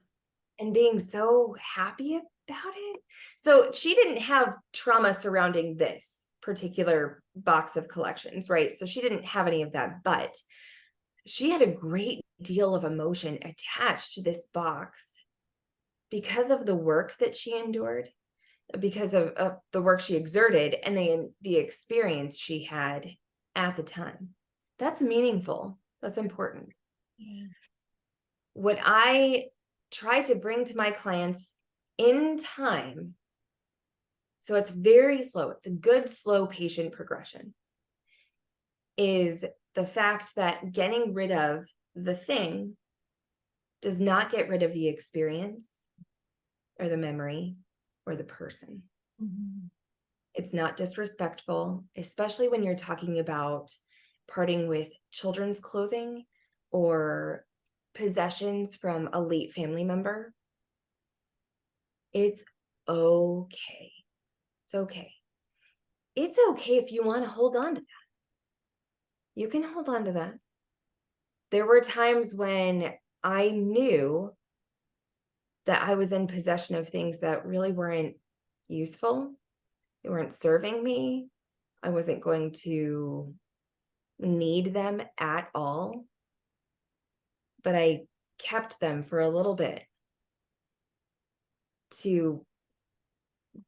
and being so happy about it. So she didn't have trauma surrounding this particular box of collections, right? So she didn't have any of that, but she had a great deal of emotion attached to this box because of the work that she endured, because of, of the work she exerted and the the experience she had at the time. That's meaningful. That's important. Yeah. What I try to bring to my clients in time, so it's very slow, it's a good, slow, patient progression, is the fact that getting rid of the thing does not get rid of the experience or the memory or the person. Mhm. It's not disrespectful, especially when you're talking about parting with children's clothing or possessions from a late family member. It's okay. It's okay. It's okay if you want to hold on to that. You can hold on to that. There were times when I knew that I was in possession of things that really weren't useful they weren't serving me. I wasn't going to need them at all. But I kept them for a little bit to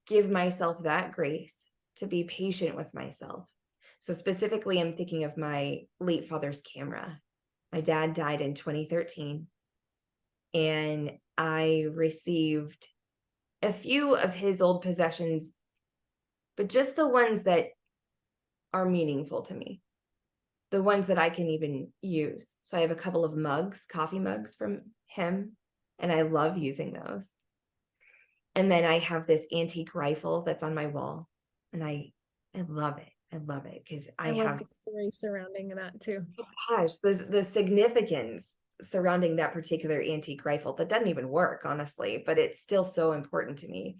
give myself that grace, to be patient with myself. So, specifically, I'm thinking of my late father's camera. My dad died in 2013. And I received a few of his old possessions, but just the ones that are meaningful to me. The ones that I can even use. So I have a couple of mugs, coffee mugs from him, and I love using those. And then I have this antique rifle that's on my wall, and I I love it. I love it because I, I have the story surrounding that too. Oh gosh, the the significance surrounding that particular antique rifle that doesn't even work, honestly, but it's still so important to me.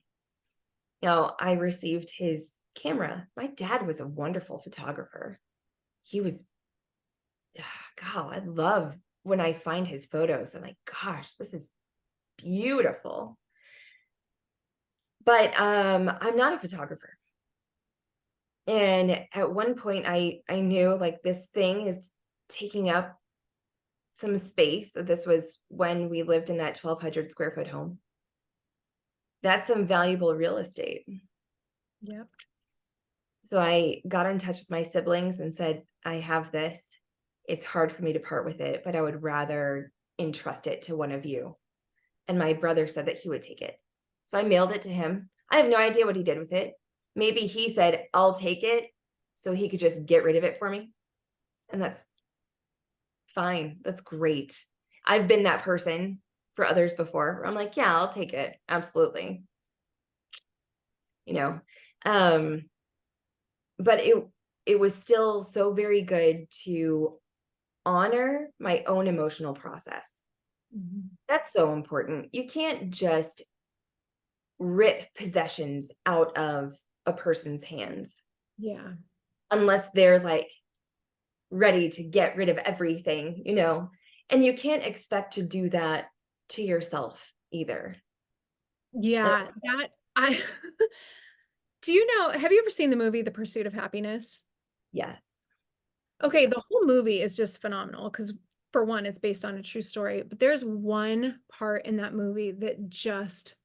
You know, I received his camera. My dad was a wonderful photographer. He was, God, I love when I find his photos. I'm like, gosh, this is beautiful. But um, I'm not a photographer. And at one point I I knew like this thing is taking up some space. So This was when we lived in that 1200 square foot home. That's some valuable real estate. Yep. So I got in touch with my siblings and said, I have this. It's hard for me to part with it, but I would rather entrust it to one of you. And my brother said that he would take it. So I mailed it to him. I have no idea what he did with it. Maybe he said, I'll take it so he could just get rid of it for me. And that's fine. That's great. I've been that person for others before. I'm like, yeah, I'll take it. Absolutely. You know, um, but it it was still so very good to honor my own emotional process. Mhm. That's so important. You can't just rip possessions out of a person's hands Yeah. unless they're like ready to get rid of everything, you know. And you can't expect to do that to yourself either. Yeah. That I do you know, have you ever seen the movie The Pursuit of Happiness? Yes. Okay, the whole movie is just phenomenal because for one, it's based on a true story, but there's one part in that movie that just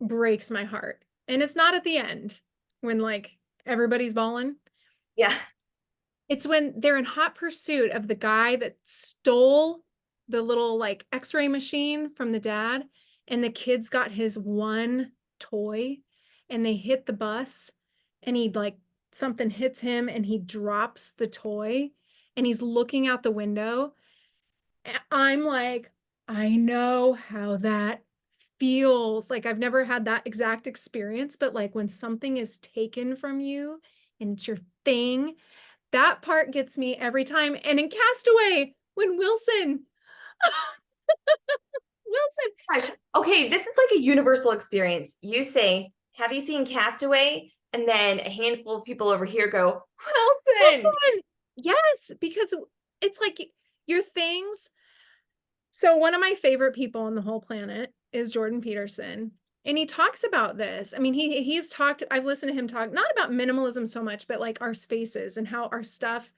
breaks my heart. And it's not at the end when like everybody's bawling. Yeah. It's when they're in hot pursuit of the guy that stole the little like x-ray machine from the dad and the kids got his one toy and they hit the bus and he like something hits him and he drops the toy and he's looking out the window. I'm like, I know how that feels. Like I've never had that exact experience, but like when something is taken from you and it's your thing, that part gets me every time. And in Castaway, when Wilson Wilson Gosh. Okay, this is like a universal experience. You say, Have you seen Castaway? And then a handful of people over here go, Wilson. Wilson! Yes, because it's like your things. So one of my favorite people on the whole planet is Jordan Peterson. And he talks about this. I mean, he he's talked, I've listened to him talk not about minimalism so much, but like our spaces and how our stuff,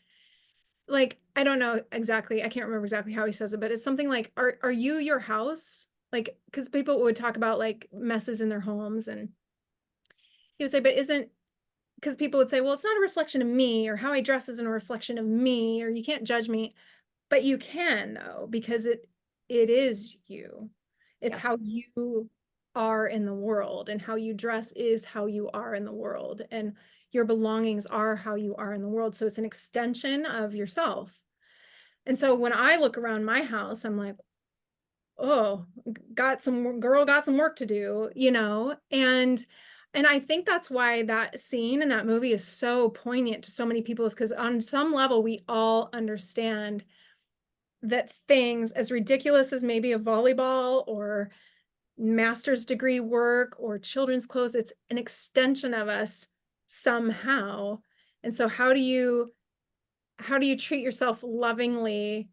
like, I don't know exactly, I can't remember exactly how he says it, but it's something like, are are you your house? Like, because people would talk about like messes in their homes and he would say, but isn't because people would say, well, it's not a reflection of me, or how I dress isn't a reflection of me, or you can't judge me. But you can though, because it it is you. It's Yeah. how you are in the world, and how you dress is how you are in the world, and your belongings are how you are in the world. So it's an extension of yourself. And so when I look around my house, I'm like, oh got some girl got some work to do you know and and i think that's why that scene in that movie is so poignant to so many people is because on some level we all understand that things as ridiculous as maybe a volleyball or master's degree work or children's clothes it's an extension of us somehow. And so how do you how do you treat yourself lovingly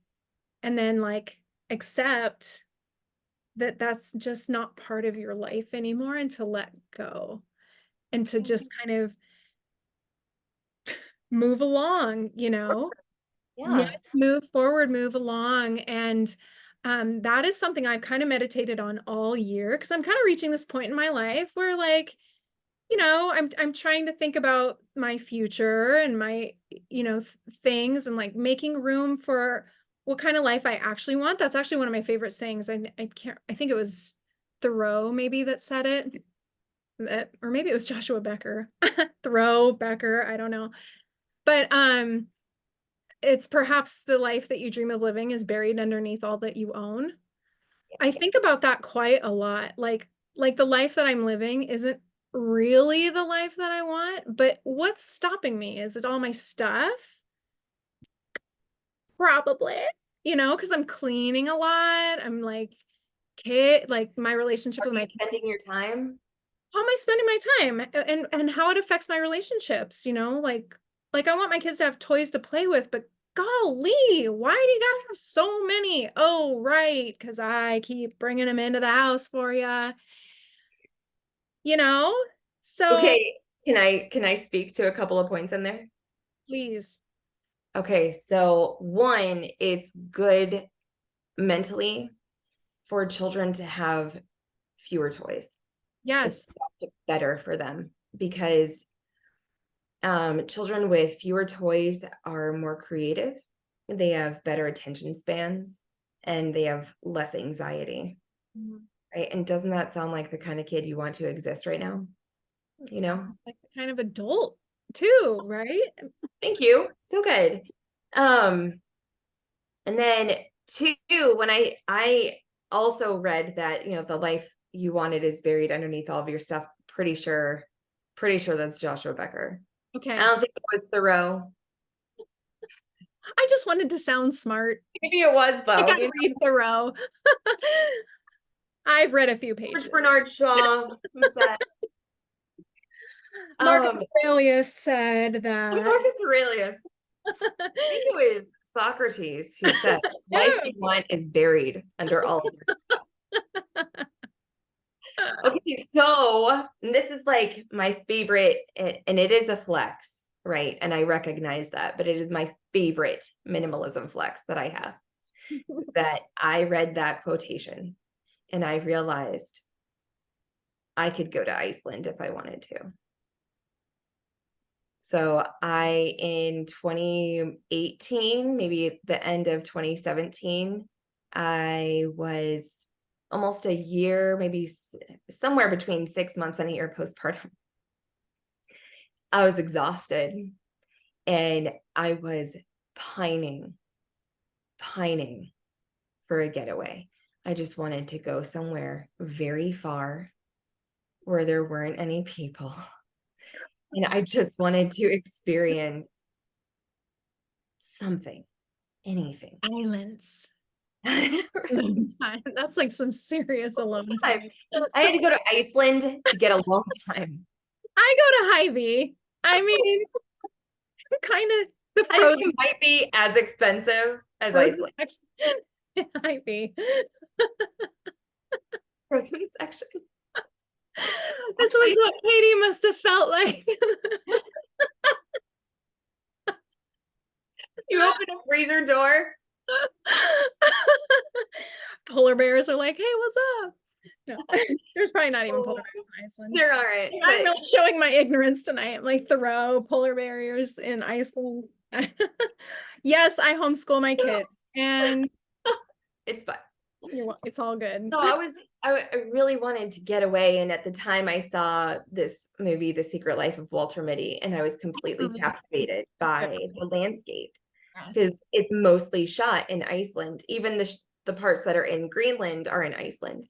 and then like accept that that's just not part of your life anymore and to let go and to just kind of move along, you know? Yeah. Yeah, move forward, move along. And um, that is something I've kind of meditated on all year because I'm kind of reaching this point in my life where like, you know, I'm I'm trying to think about my future and my, you know, th- things and like making room for what kind of life I actually want. That's actually one of my favorite sayings. I I can't I think it was Thoreau maybe that said it. That or maybe it was Joshua Becker. Thoreau Becker, I don't know. But um it's perhaps the life that you dream of living is buried underneath all that you own. I think about that quite a lot. Like like the life that I'm living isn't really the life that I want, but what's stopping me? Is it all my stuff? Probably, you know, because I'm cleaning a lot. I'm like kid, like my relationship Are with my spending kids. your time? How am I spending my time and and how it affects my relationships, you know? Like like I want my kids to have toys to play with, but golly, why do you gotta have so many? Oh, right, because I keep bringing them into the house for you. You know? So Okay, can I can I speak to a couple of points in there? please. Okay, so one, it's good mentally for children to have fewer toys. Yes. It's better for them because um, children with fewer toys are more creative. They have better attention spans and they have less anxiety, Mhm. right? And doesn't that sound like the kind of kid you want to exist right now? You know? Like the kind of adult too, right? Thank you. So good. Um, and then two, when I I also read that, you know, the life you wanted is buried underneath all of your stuff. Pretty sure, pretty sure that's Joshua Becker. Okay. I don't think it was Thoreau. I just wanted to sound smart. Maybe it was I gotta you know, read Thoreau. I've read a few pages. George Bernard Shaw who said Marcus um, Aurelius said that. Marcus Aurelius. I think it was Socrates who said, "Life you want is buried under all of your stuff." Okay, so this is like my favorite, and it is a flex, right? And I recognize that, but it is my favorite minimalism flex that I have. that I read that quotation and I realized I could go to Iceland if I wanted to. So I, in 2018, maybe the end of 2017, I was almost a year, maybe somewhere between six months and a year postpartum. I was exhausted and I was pining, pining for a getaway. I just wanted to go somewhere very far where there weren't any people. And I just wanted to experience something, anything. Islands. I Alone time. That's like some serious alone Time. I had to go to Iceland to get a long time. I go to Hy-Vee. I mean, kind of the I frozen it might be as expensive as Iceland. section. Hy-Vee. Frozen section. This Actually- was what Katie must have felt like. You open a freezer door. polar bears are like, hey, what's up? No, there's probably not even polar bears in Iceland. There aren't. I'm but- not showing my ignorance tonight. I'm like Thoreau, polar bears in Iceland. yes, I homeschool my kids, and It's fun. it's all good. So I was, I, I really wanted to get away. And at the time I saw this movie, The Secret Life of Walter Mitty, and I was completely Mhm. captivated by the landscape. Because it's mostly shot in Iceland. Even the, sh- the parts that are in Greenland are in Iceland.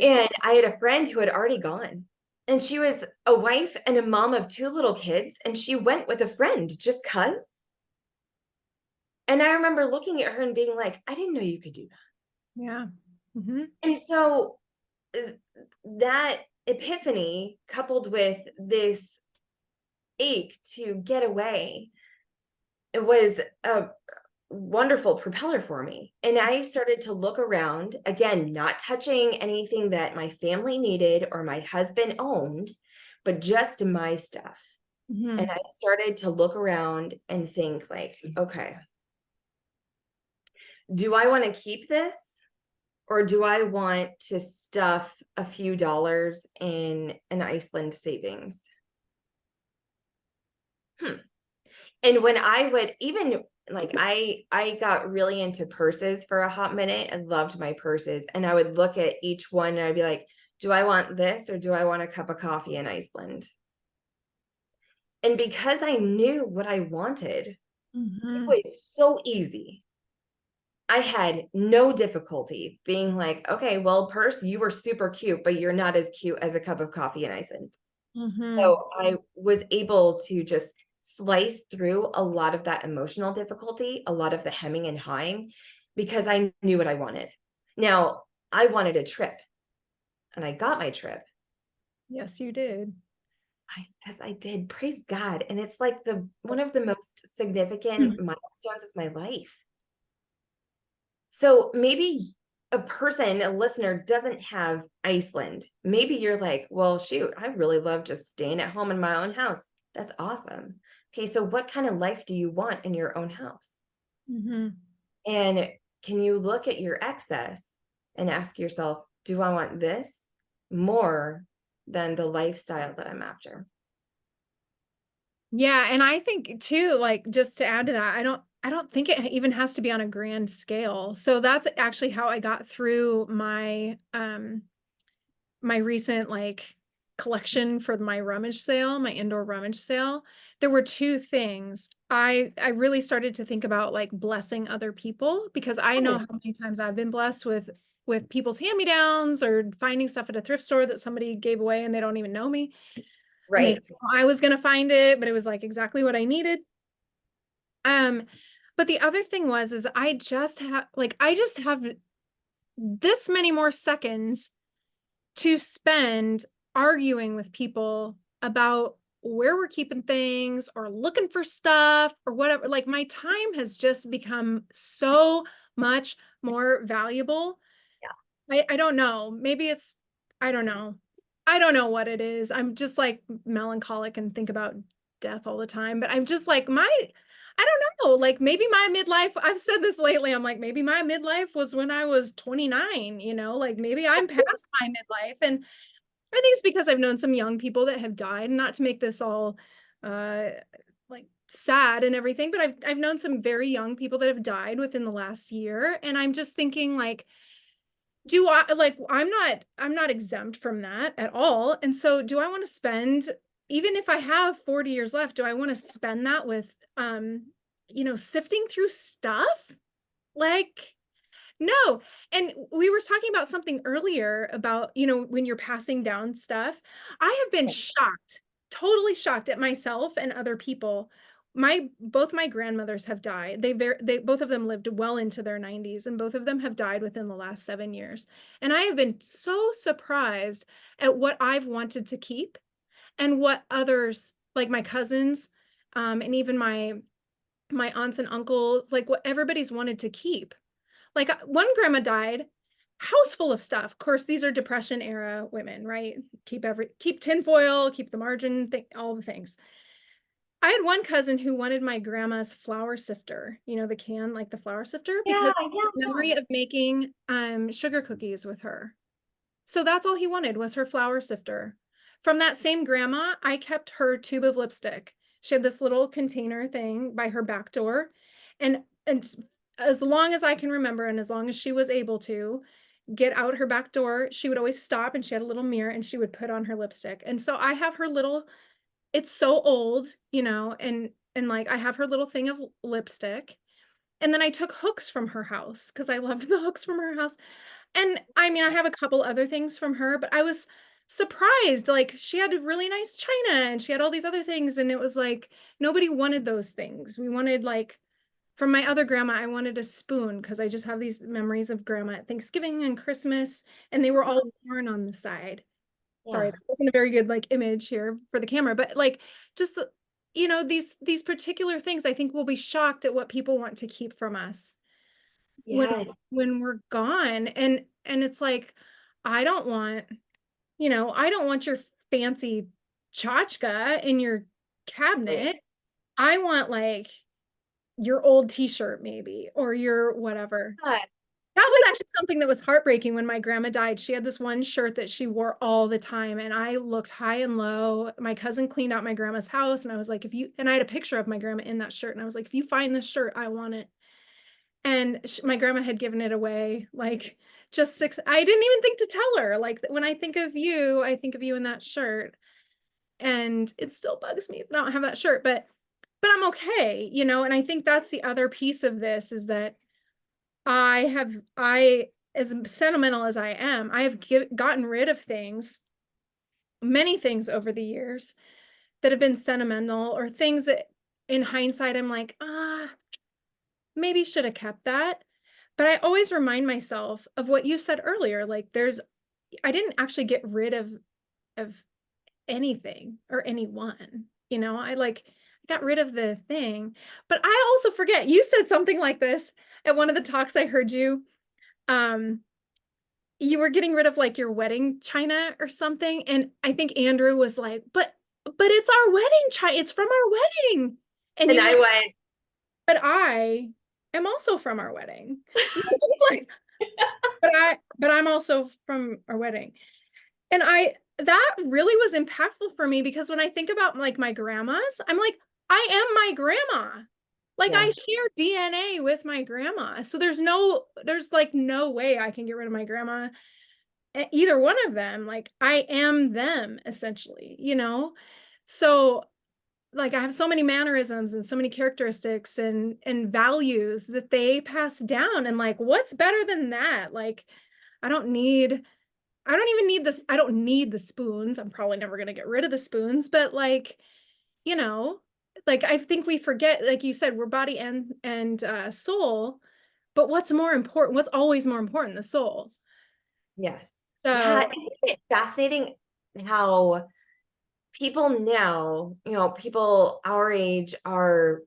And I had a friend who had already gone. And she was a wife and a mom of two little kids. And she went with a friend just cuz. And I remember looking at her and being like, I didn't know you could do that. yeah. Mhm. And so uh, that epiphany coupled with this ache to get away it was a wonderful propeller for me. And i started to look around again not touching anything that my family needed or my husband owned but just my stuff. Mhm. and i started to look around and think like okay do i want to keep this or do i want to stuff a few dollars in an iceland savings? Hmm. And when i would even Like I I got really into purses for a hot minute and loved my purses. And I would look at each one and I'd be like, do I want this or do I want a cup of coffee in Iceland? And because I knew what I wanted, it Mhm. was so easy. I had no difficulty being like, okay, well, purse, you were super cute, but you're not as cute as a cup of coffee in Iceland. Mhm. So I was able to just slice through a lot of that emotional difficulty, a lot of the hemming and hawing, because I knew what I wanted. Now, I wanted a trip, and I got my trip. Yes, you did. I yes, I did, praise God, and it's like the one of the most significant Mm. milestones of my life. So maybe a person, a listener doesn't have Iceland. Maybe you're like, well, shoot, I really love just staying at home in my own house. That's awesome. Okay, so what kind of life do you want in your own house? Mhm. And can you look at your excess and ask yourself, do I want this more than the lifestyle that I'm after? Yeah, and I think too, like, just to add to that, I don't I don't think it even has to be on a grand scale. So that's actually how I got through my, um my recent, like, collection for my rummage sale, my indoor rummage sale. There were 2 things. I I really started to think about, like, blessing other people because I know Oh, how many times I've been blessed with with people's hand-me-downs or finding stuff at a thrift store that somebody gave away and they don't even know me. They right. I was gonna find it, but it was, like, exactly what I needed. Um, but the other thing was is I just have like, I just have this many more seconds to spend arguing with people about where we're keeping things or looking for stuff or whatever. Like, my time has just become so much more valuable. I I don't know. Maybe it's I don't know. I don't know what it is. I'm just, like, melancholic and think about death all the time, but I'm just like, my I don't know, like, maybe my midlife I've said this lately, I'm like, maybe my midlife was when I was 29, you know, like, maybe I'm past my midlife, and I think it's because I've known some young people that have died, not to make this all, uh, like, sad and everything, but I've I've known some very young people that have died within the last year, and I'm just thinking, like, do I like, I'm not I'm not exempt from that at all, and so do I wanna spend even if I have 40 years left, do I wanna spend that with, um, you know, sifting through stuff? Like, no, and we were talking about something earlier about, you know, when you're passing down stuff. I have been shocked, totally shocked at myself and other people. My both my grandmothers have died. They they both of them lived well into their 90s, and both of them have died within the last 7 years. And I have been so surprised at what I've wanted to keep and what others, like my cousins, um, and even my my aunts and uncles, like what everybody's wanted to keep. Like, uh, one grandma died, house full of stuff. Of course, these are depression era women, right? Keep every keep tinfoil, keep the margin, thi all the things. I had one cousin who wanted my grandma's flour sifter, you know, the can, like the flour sifter, Yeah, because yeah, memory of making, um, sugar cookies with her. So that's all he wanted was her flour sifter. From that same grandma, I kept her tube of lipstick. She had this little container thing by her back door, and and as long as I can remember and as long as she was able to get out her back door, she would always stop and she had a little mirror and she would put on her lipstick. And so I have her little it's so old, you know, and and like I have her little thing of lipstick. And then I took hooks from her house because I loved the hooks from her house and I mean, I have a couple other things from her, but I was surprised, like, she had a really nice china and she had all these other things, and it was like, nobody wanted those things. We wanted, like from my other grandma, I wanted a spoon because I just have these memories of grandma at Thanksgiving and Christmas, and they were all worn on the side. Sorry, yeah. that wasn't a very good, like, image here for the camera, but, like, just, uh, you know, these these particular things, I think we'll be shocked at what people want to keep from us. When Yes. when we're gone, and and it's like, I don't want you know, I don't want your fancy tchotchke in your Right. cabinet. I want, like, your old t-shirt maybe, or your whatever. That was actually something that was heartbreaking when my grandma died. She had this one shirt that she wore all the time, and I looked high and low. My cousin cleaned out my grandma's house, and I was like, if you, and I had a picture of my grandma in that shirt, and I was like, if you find this shirt, I want it. And sh- my grandma had given it away like just six, I didn't even think to tell her. Like, when I think of you, I think of you in that shirt. And it still bugs me that I don't have that shirt, but but I'm okay, you know, and I think that's the other piece of this is that I have I as sentimental as I am, I have gi- gotten rid of things, many things over the years that have been sentimental or things that in hindsight I'm like, ah, maybe should have kept that. But I always remind myself of what you said earlier, like there's I didn't actually get rid of of anything or anyone, you know? I like got rid of the thing. But I also forget, you said something like this at one of the talks I heard you. Um, you were getting rid of like your wedding china or something, and I think Andrew was like, "But but it's our wedding china. It's from our wedding." And, And I went, went, "But I am also from our wedding." Like, "But I but I'm also from our wedding." And I that really was impactful for me because when I think about like my grandmas, I'm like, I am my grandma. Like I share DNA with my grandma. So there's no there's like no way I can get rid of my grandma. Either one of them. Like I am them essentially, you know? So like I have so many mannerisms and so many characteristics and and values that they pass down and like what's better than that? Like I don't need I don't even need this I don't need the spoons. I'm probably never going to get rid of the spoons, but like, you know, like I think we forget like you said we're body and and uh soul, but what's more important? What's always more important? The soul. yes. So Yeah, isn't fascinating how people now, you know, people our age are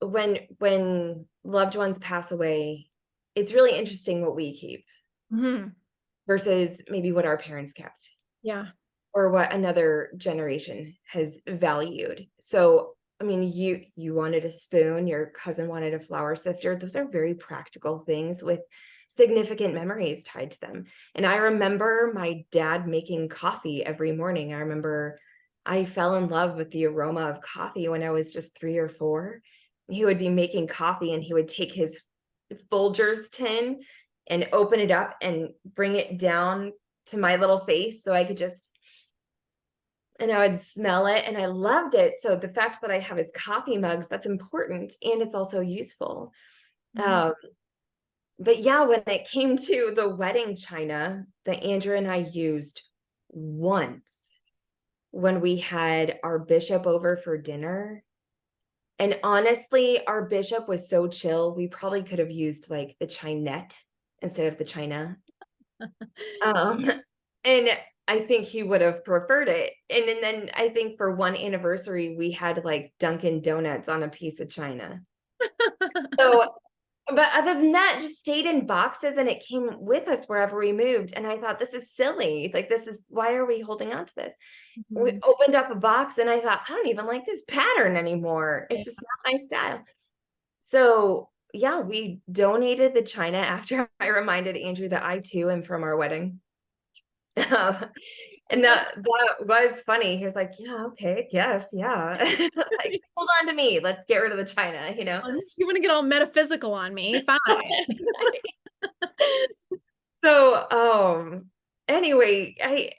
when when loved ones pass away, it's really interesting what we keep mhm, versus maybe what our parents kept yeah. Or what another generation has valued. So, I mean, you you wanted a spoon, your cousin wanted a flour sifter. Those are very practical things with significant memories tied to them. And I remember my dad making coffee every morning. I remember I fell in love with the aroma of coffee when I was just 3 or 4. He would be making coffee and he would take his Folgers tin and open it up and bring it down to my little face so I could just and I would smell it and I loved it. So the fact that I have his coffee mugs, that's important and it's also useful. Mhm. Um, but yeah, when it came to the wedding china that Andrew and I used once when we had our bishop over for dinner. And honestly, our bishop was so chill, we probably could have used like the Chinet instead of the china. Um, and I think he would have preferred it. And, and then I think for one anniversary, we had like Dunkin' Donuts on a piece of china. So, but other than that, just stayed in boxes and it came with us wherever we moved. And I thought, this is silly. Like, this is why are we holding on to this? We Mhm. opened up a box and I thought, I don't even like this pattern anymore. It's just not my style. So, yeah, we donated the china after I reminded Andrew that I too am from our wedding. Um, and that that was funny. He was like, "Yeah, okay, yes, yeah." Like, hold on to me. Let's get rid of the china, you know. You want to get all metaphysical on me? Fine. So, um, anyway, I,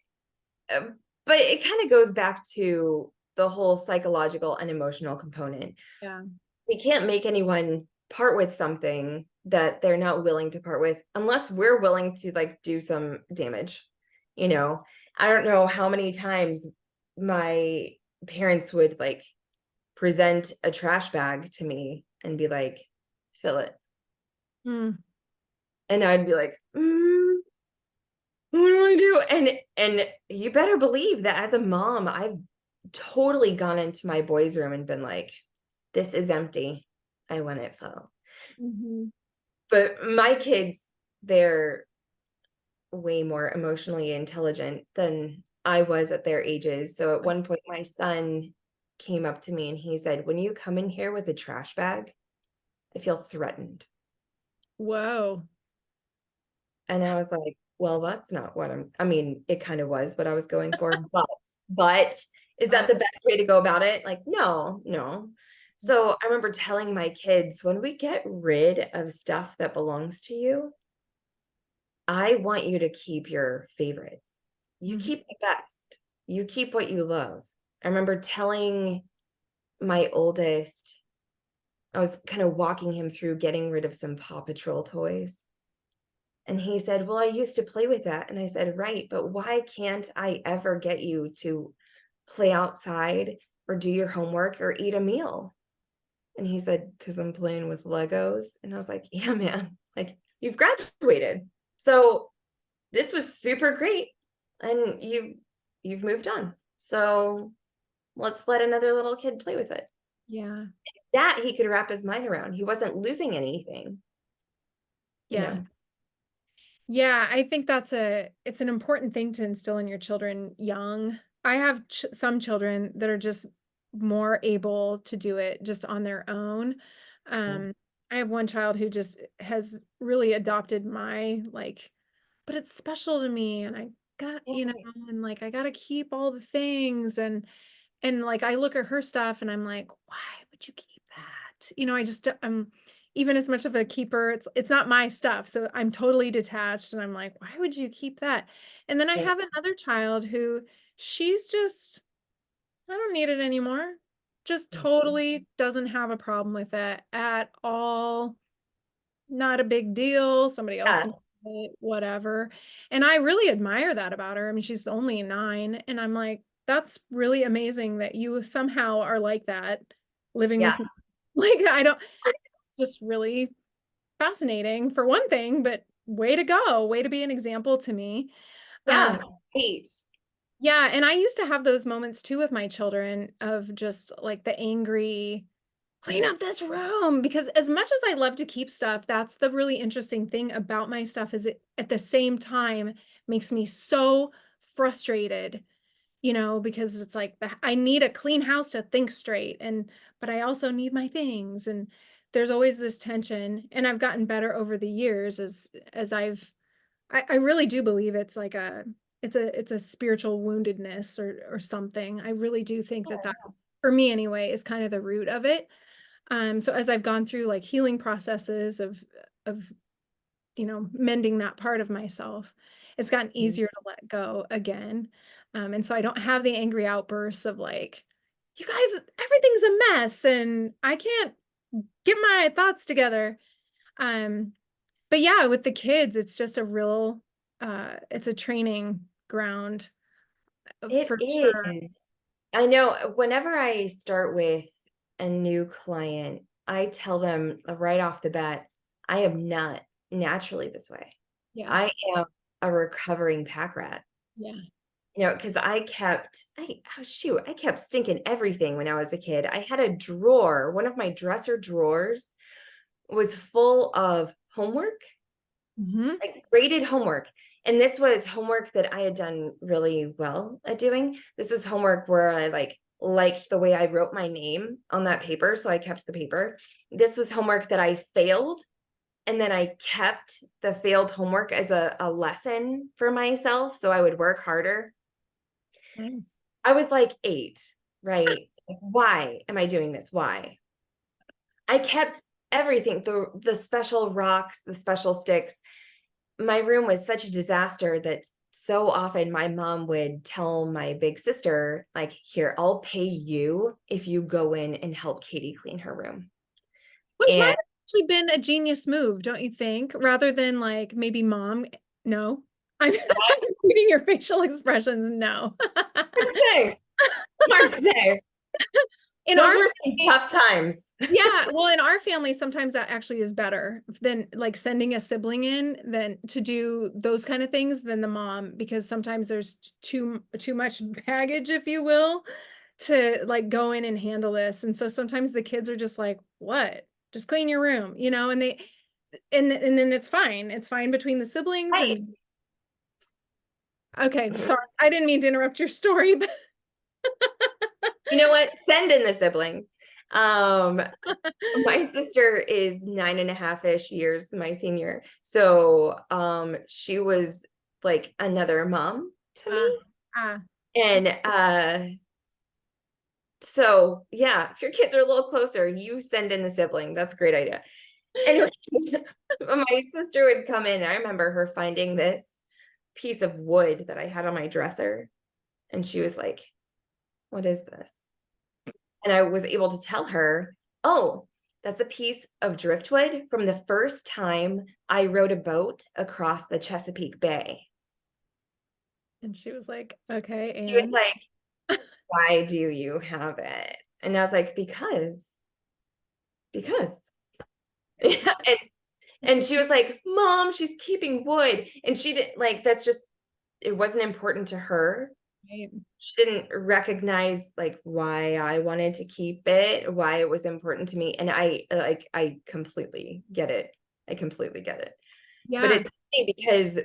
uh, but it kind of goes back to the whole psychological and emotional component. Yeah. We can't make anyone part with something that they're not willing to part with unless we're willing to like do some damage. You know, I don't know how many times my parents would like present a trash bag to me and be like, fill it. Mm, and I'd be like, mm, what do I do? And and you better believe that as a mom, I've totally gone into my boys' room and been like, this is empty. I want it full. mhm. But my kids, they're way more emotionally intelligent than I was at their ages. So at one point, my son came up to me and he said, When you come in here with a trash bag, I feel threatened. Whoa. And I was like, well, that's not what I'm, I mean, it kind of was what I was going for, but, but is that uh-huh. the best way to go about it? Like, no, no. Mm-hmm. So I remember telling my kids, when we get rid of stuff that belongs to you, I want you to keep your favorites. You Mhm. keep the best. You keep what you love. I remember telling my oldest, I was kind of walking him through getting rid of some Paw Patrol toys. And he said, Well, I used to play with that. And I said, Right, but why can't I ever get you to play outside or do your homework or eat a meal? And he said, Because I'm playing with Legos. And I was like, Yeah, man, like you've graduated. So this was super great. And you you've moved on. So let's let another little kid play with it. Yeah. That he could wrap his mind around. He wasn't losing anything. you Yeah. know? Yeah, I think that's a it's an important thing to instill in your children young. I have ch some children that are just more able to do it just on their own. Um, I have one child who just has really adopted my like, but it's special to me and I got, you know, and like I gotta keep all the things and and like I look at her stuff and I'm like, why would you keep that? You know, I just I'm even as much of a keeper, it's it's not my stuff. So I'm totally detached and I'm like, why would you keep that? And then I have another child who she's just I don't need it anymore. Just totally doesn't have a problem with it at all. Not a big deal. Somebody else Yeah. can it, whatever. And I really admire that about her. I mean, she's only 9 and I'm like, that's really amazing that you somehow are like that living Yeah. with me. Like I don't it's just really fascinating for one thing, but way to go. Way to be an example to me. Yeah. Um. Yeah, and I used to have those moments too with my children of just like the angry, clean up this room because as much as I love to keep stuff, that's the really interesting thing about my stuff is it at the same time makes me so frustrated, you know, because it's like the, I need a clean house to think straight and but I also need my things and there's always this tension and I've gotten better over the years as as I've I, I really do believe it's like a it's a it's a spiritual woundedness or or something. I really do think that that for me anyway is kind of the root of it. Um so as I've gone through like healing processes of of you know mending that part of myself, it's gotten Mhm. easier to let go again. Um and so I don't have the angry outbursts of like you guys everything's a mess and I can't get my thoughts together. Um but yeah, with the kids, it's just a real uh it's a training ground uh, It for sure. is. I know uh, whenever I start with a new client, I tell them uh, right off the bat, I am not naturally this way. Yeah. I am a recovering pack rat. Yeah. You know, because I kept, I oh, shoot, I kept stinking everything when I was a kid. I had a drawer, one of my dresser drawers was full of homework Mhm. like graded homework. And this was homework that I had done really well at doing. This is homework where I like liked the way I wrote my name on that paper, so I kept the paper. This was homework that I failed, and then I kept the failed homework as a, a lesson for myself, so I would work harder. Nice. I was like eight, right? Like, why am I doing this? Why? I kept everything, the the special rocks, the special sticks. My room was such a disaster that so often my mom would tell my big sister, like, "Here, I'll pay you if you go in and help Katie clean her room." Which might have actually been a genius move, don't you think? Rather than like maybe mom. No. I'm I'm reading your facial expressions. No. hard to say, hard to. In Those our were some tough times. Yeah, well, in our family, sometimes that actually is better than like sending a sibling in than to do those kind of things than the mom because sometimes there's too too much baggage, if you will, to like go in and handle this. And so sometimes the kids are just like, "What? Just clean your room," you know, and they and and then it's fine. It's fine between the siblings Right. and okay, sorry. I didn't mean to interrupt your story, but You know what? Send in the sibling. Um, my sister is nine and a half-ish years my senior. So, um, she was like another mom to me. Ah, And uh so yeah, if your kids are a little closer, you send in the sibling. That's a great idea. Anyway, my sister would come in. I remember her finding this piece of wood that I had on my dresser. And she was like, What is this? And I was able to tell her, Oh, that's a piece of driftwood from the first time I rowed a boat across the Chesapeake Bay. and she was like, okay, And... She was like, why do you have it? And I was like, because, because. and and she was like, Mom, she's keeping wood. And she didn't like that's just it wasn't important to her. Right, She didn't recognize like why I wanted to keep it, why it was important to me. And I like I completely get it. I completely get it. yeah, But it's funny because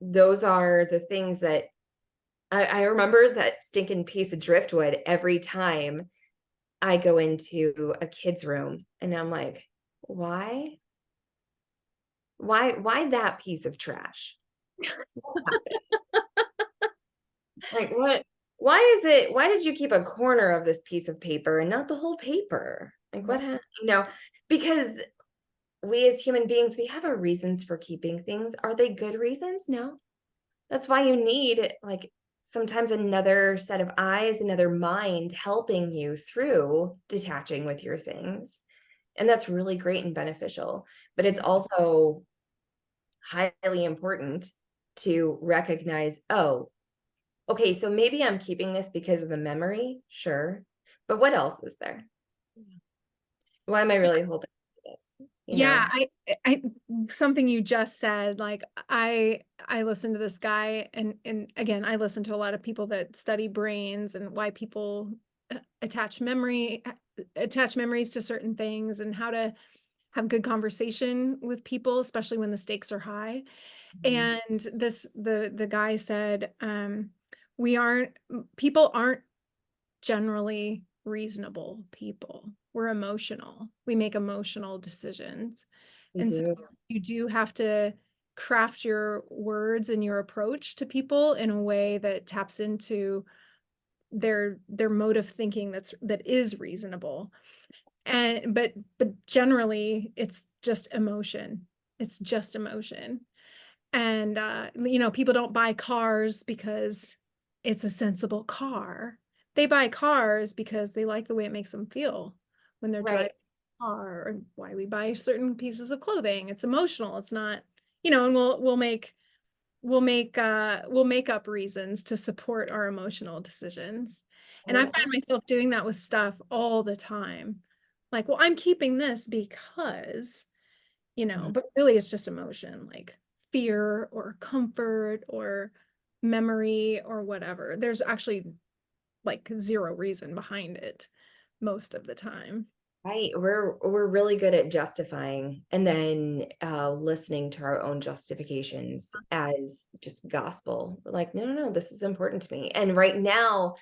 those are the things that I, I remember that stinking piece of driftwood every time I go into a kid's room and I'm like, why? Why why that piece of trash? Like what why is it why did you keep a corner of this piece of paper and not the whole paper? Like what happened? You know, because we as human beings, we have our reasons for keeping things. Are they good reasons? No. That's why you need like sometimes another set of eyes, another mind helping you through detaching with your things. And that's really great and beneficial. But it's also highly important to recognize, oh, okay, so maybe I'm keeping this because of the memory. Sure. But what else is there? Why am I really holding to this? You yeah know? I, I something you just said like i i listened to this guy and and again i listen to a lot of people that study brains and why people uh, attach memory uh, attach memories to certain things and how to have good conversation with people especially when the stakes are high Mhm. and this the the guy said um we aren't people aren't generally reasonable people. We're emotional. We make emotional decisions. We and so do. you do have to craft your words and your approach to people in a way that taps into their their mode of thinking that's that is reasonable. And but but generally it's just emotion. It's just emotion. And uh you know people don't buy cars because it's a sensible car. They buy cars because they like the way it makes them feel when they're driving a car or why we buy certain pieces of clothing. It's emotional. It's not you know and we'll we'll make we'll make uh we'll make up reasons to support our emotional decisions. And i find myself doing that with stuff all the time. Like well i'm keeping this because you know Mhm. but really it's just emotion like fear or comfort or memory or whatever there's actually like zero reason behind it most of the time Right. We're we're really good at justifying and then uh listening to our own justifications as just gospel. We're like, no, no, no, this is important to me. And right now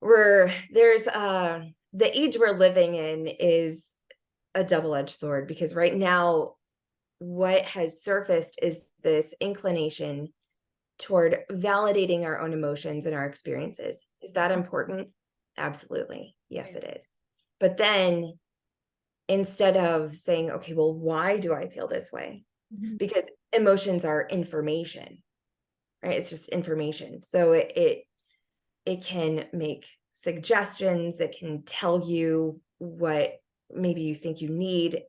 we're there's uh the age we're living in is a double-edged sword because right now what has surfaced is this inclination toward validating our own emotions and our experiences. Is that important? Absolutely. Yes, it is. But then instead of saying, okay, well, why do I feel this way? Mhm. Because emotions are information, right? It's just information. So it it, it can make suggestions, it can tell you what maybe you think you need.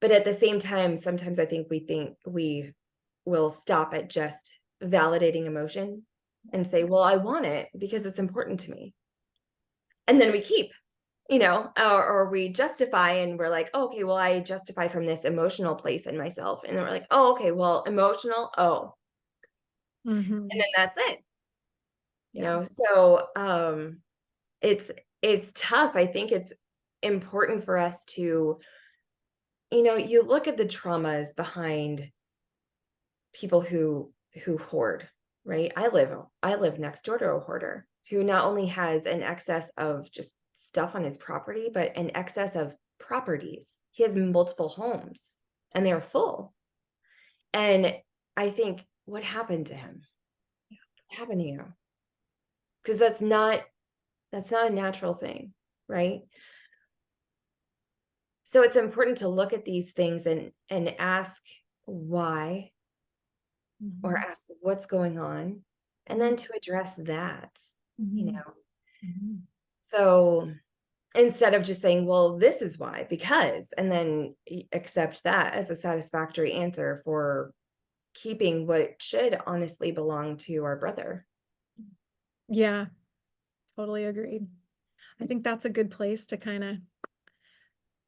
But at the same time, sometimes I think we think we will stop at just validating emotion and say, well, I want it because it's important to me. And then we keep you know, or, or we justify and we're like, oh, okay, well, I justify from this emotional place in myself. And then we're like, oh, okay, well, emotional, oh, and Mhm. then that's it. You yeah know, so um it's it's tough. I think it's important for us to, you know, you look at the traumas behind people who who hoard, right? I live I live next door to a hoarder who not only has an excess of just stuff on his property, but an excess of properties. He has multiple homes and they're full. And I think, what happened to him? What happened to you? Because that's not that's not a natural thing, right? So it's important to look at these things and and ask why or Mhm, ask what's going on and then to address that, you mhm, know. mhm. So instead of just saying, well, this is why, because, and then accept that as a satisfactory answer for keeping what should honestly belong to our brother. Yeah, totally agreed. I think that's a good place to kind of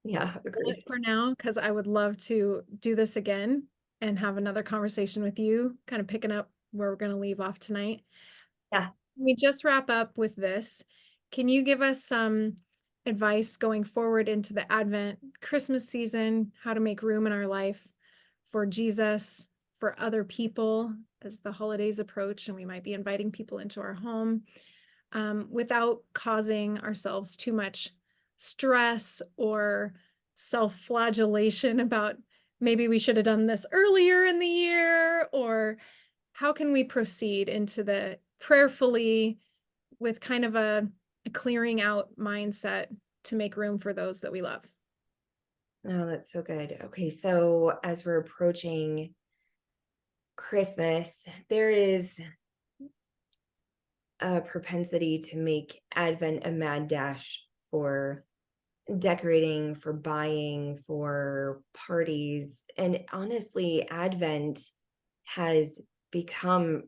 Yeah, for now, because I would love to do this again and have another conversation with you, kind of picking up where we're going to leave off tonight. Yeah. We just wrap up with this. Can you give us some advice going forward into the Advent Christmas season, how to make room in our life for Jesus, for other people as the holidays approach and we might be inviting people into our home um, without causing ourselves too much stress or self flagellation about maybe we should have done this earlier in the year or how can we proceed into the prayerfully with kind of a, a clearing out mindset to make room for those that we love Oh, that's so good. Okay, so as we're approaching Christmas, there is a propensity to make Advent a mad dash for decorating, for buying, for parties. And honestly, Advent has become